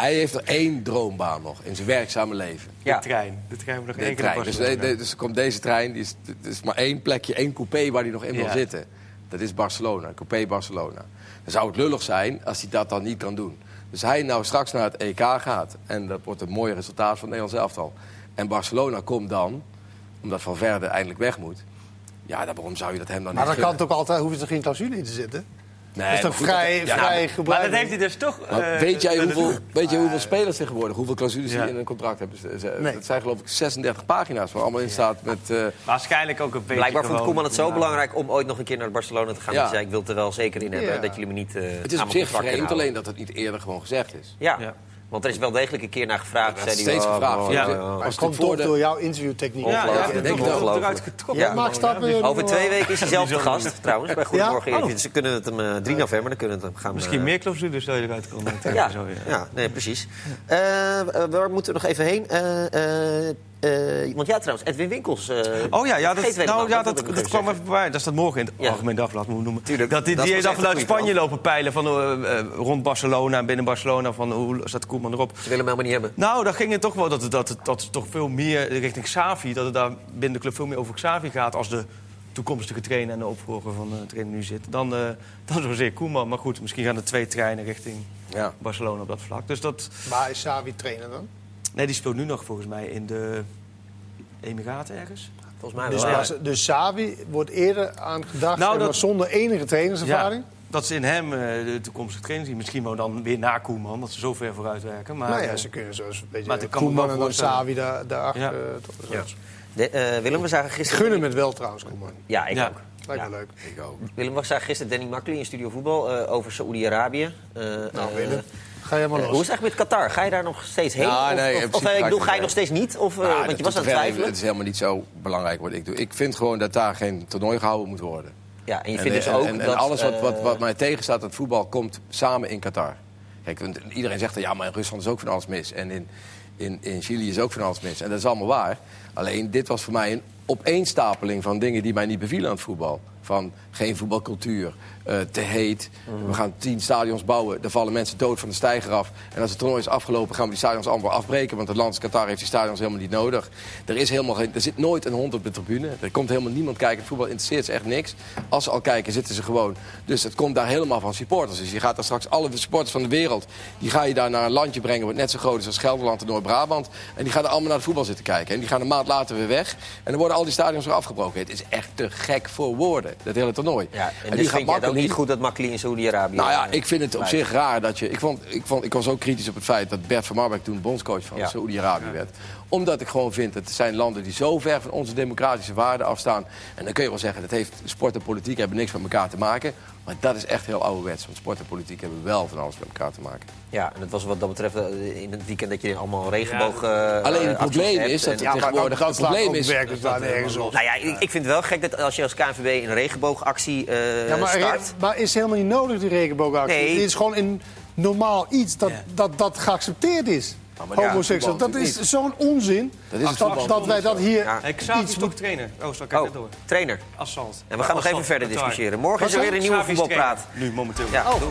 hij heeft er één droombaan nog in zijn werkzame leven. Ja. De trein. De trein moet nog De één keer trein. Dus, de- de- dus komt deze trein, die is, het is maar één plekje, één coupé waar hij nog in wil Ja. zitten. Dat is Barcelona, coupé Barcelona. Dan zou het lullig zijn als hij dat dan niet kan doen. Dus hij nou straks naar het EK gaat, en dat wordt een mooi resultaat van het Nederlands elftal. En Barcelona komt dan, omdat Van Verde eindelijk weg moet. Ja, dan, waarom zou je dat hem dan Maar niet dan kan gunnen? toch altijd, hoeft er geen clausule in te zitten? Nee, dat is toch maar vrij, dat- ja, vrij Maar gebruik. dat heeft hij dus toch... maar eh, weet jij hoeveel, weet jij hoeveel spelers tegenwoordig, hoeveel clausules Ja. die in een contract hebben? Ze- ze- Nee. Dat zijn geloof ik 36 pagina's waar allemaal in staat met... eh, Waarschijnlijk ook een beetje Blijkbaar vond Koeman het zo Ja. belangrijk om ooit nog een keer naar Barcelona te gaan. Ja. Dat hij zei, ik wil het er wel zeker in hebben. Ja. Dat jullie me niet eh het is aan op zich vreemd, alleen dat het niet eerder gewoon gezegd is. Ja. Ja. want er is wel degelijk een keer naar gevraagd. Zei hij, steeds oh, gevraagd. oh, Ja. oh, Als komt toch de- door jouw interviewtechniek. Ja, ja, dat Denk ik eruit getrokken. Ja, Stappen, Ja, Over twee weken is hij zelf Bijzonder. gast, trouwens, bij Goedemorgen Ja? Ze kunnen het hem, eh, 3 november, dan kunnen we het hem gaan... Misschien eh, meer clausules dat je eruit kon trekken. Ja, Zo, ja. ja, nee, precies. Eh, eh, waar moeten we nog even heen? Eh, want ja, trouwens, Edwin Winkels. eh, Oh ja, ja, dat, nou, ja, dat, dat even kwam even voorbij. Dat staat morgen in het Ja. Algemeen Dagblad, moet ik noemen. Tuurlijk, dat die, dat die vanuit Spanje lopen peilen van, eh, rond Barcelona en binnen Barcelona. Van hoe staat Koeman erop? Ze willen hem helemaal niet hebben. Nou, daar ging het toch wel dat het, dat het, dat toch veel meer richting Xavi... dat het daar binnen de club veel meer over Xavi gaat... als de toekomstige trainer en de opvolger van de trainer nu zit. Dan, eh dan zozeer Koeman. Maar goed, misschien gaan er twee treinen richting Ja. Barcelona op dat vlak. Dus dat... Waar is Savi trainer dan? Nee, die speelt nu nog volgens mij in de Emiraten ergens. Volgens mij Dus, wel. ja. pas- dus Savi wordt eerder aan gedacht, Nou, dat- zonder enige trainerservaring. dat ze in hem eh, de toekomstige trainer zien. Misschien wel dan weer na Koeman, dat ze zo ver vooruit werken. Maar, nou ja, eh, ze kunnen zoals een beetje maar het kan me Koeman wel en dan. Savi daar, daarachter. Ja. eh, toch, Ja. De, eh, Willem, we zagen gisteren... Gun hem het wel trouwens, Koeman. Ja, ik Ja. ook. Lijkt Ja. me leuk. Ik ook. Willem, we zagen gisteren Danny Makkely in Studio Voetbal eh, over Saoedi-Arabië. Eh, Nou, Willem, ga je maar eh, los. hoe is het eigenlijk met Qatar? Ga je daar nog steeds heen? Ja, of, nee, in of, of, principe ik ga ik bedoel, ga je nog steeds niet? Of, eh, Nou, want dat je was aan het twijfelen. Het is helemaal niet zo belangrijk wat ik doe. Ik vind gewoon dat daar geen toernooi gehouden moet worden. Ja, en je En, vindt dus en- ook en, en dat... alles wat, wat, eh, wat mij tegenstaat, dat voetbal komt samen in Qatar. Kijk, iedereen zegt, ja, maar in Rusland is ook van alles mis. En in, in, in Chili is ook van alles mis. En dat is allemaal waar. Alleen, dit was voor mij een opeenstapeling van dingen die mij niet bevielen aan het voetbal. Van geen voetbalcultuur, eh, te heet. Mhm. We gaan tien stadions bouwen, er vallen mensen dood van de steiger af. En als het toernooi is afgelopen, gaan we die stadions allemaal afbreken. Want het land Qatar heeft die stadions helemaal niet nodig. Er, is helemaal geen, er zit nooit een hond op de tribune. Er komt helemaal niemand kijken. Het voetbal interesseert ze echt niks. Als ze al kijken, zitten ze gewoon. Dus het komt daar helemaal van supporters. Dus je gaat daar straks alle supporters van de wereld... die ga je daar naar een landje brengen wat net zo groot is als Gelderland en Noord-Brabant. En die gaan er allemaal naar het voetbal zitten kijken. En die gaan een maand later weer weg. En dan worden al die stadions weer afgebroken. Het is echt te gek voor woorden. Dat hele toernooi. Ja, en, die dus gaat vind je het ook niet goed dat Makli in Saoedi-Arabië... Nou ja, eh, ik vind het op blijft? zich raar dat je... Ik, vond, ik, vond, ik was ook kritisch op het feit dat Bert van Marwijk toen bondscoach van Ja. Saoedi-Arabië werd. Omdat ik gewoon vind dat het zijn landen die zo ver van onze democratische waarden afstaan. En dan kun je wel zeggen, dat heeft sport en politiek hebben niks met elkaar te maken. Maar dat is echt heel ouderwets. Want sport en politiek hebben wel van alles met elkaar te maken. Ja, en het was wat dat betreft eh, in het weekend dat je allemaal regenboog... eh, Alleen het probleem is dat en- het tegenwoordig... dat het slaat probleem ook is... werkelijk waar nergens op. Nou ja, ik, ik vind het wel gek dat als je als KNVB een regenboogactie eh Ja, maar, start... maar is helemaal niet nodig, die regenboogactie. Nee. Het is gewoon een normaal iets dat, Ja. dat, dat geaccepteerd is. Maar ja, Homoseksueel. voetbal dat is zo'n onzin. Dat is dat, dat wij dat hier Ja. Iets trainer? Oh, zo kan ik Oh, door. trainer. Assault. En we gaan nog even verder discussiëren. Morgen is er weer een nieuwe voetbalpraat. Nu, momenteel. Ja. Oh.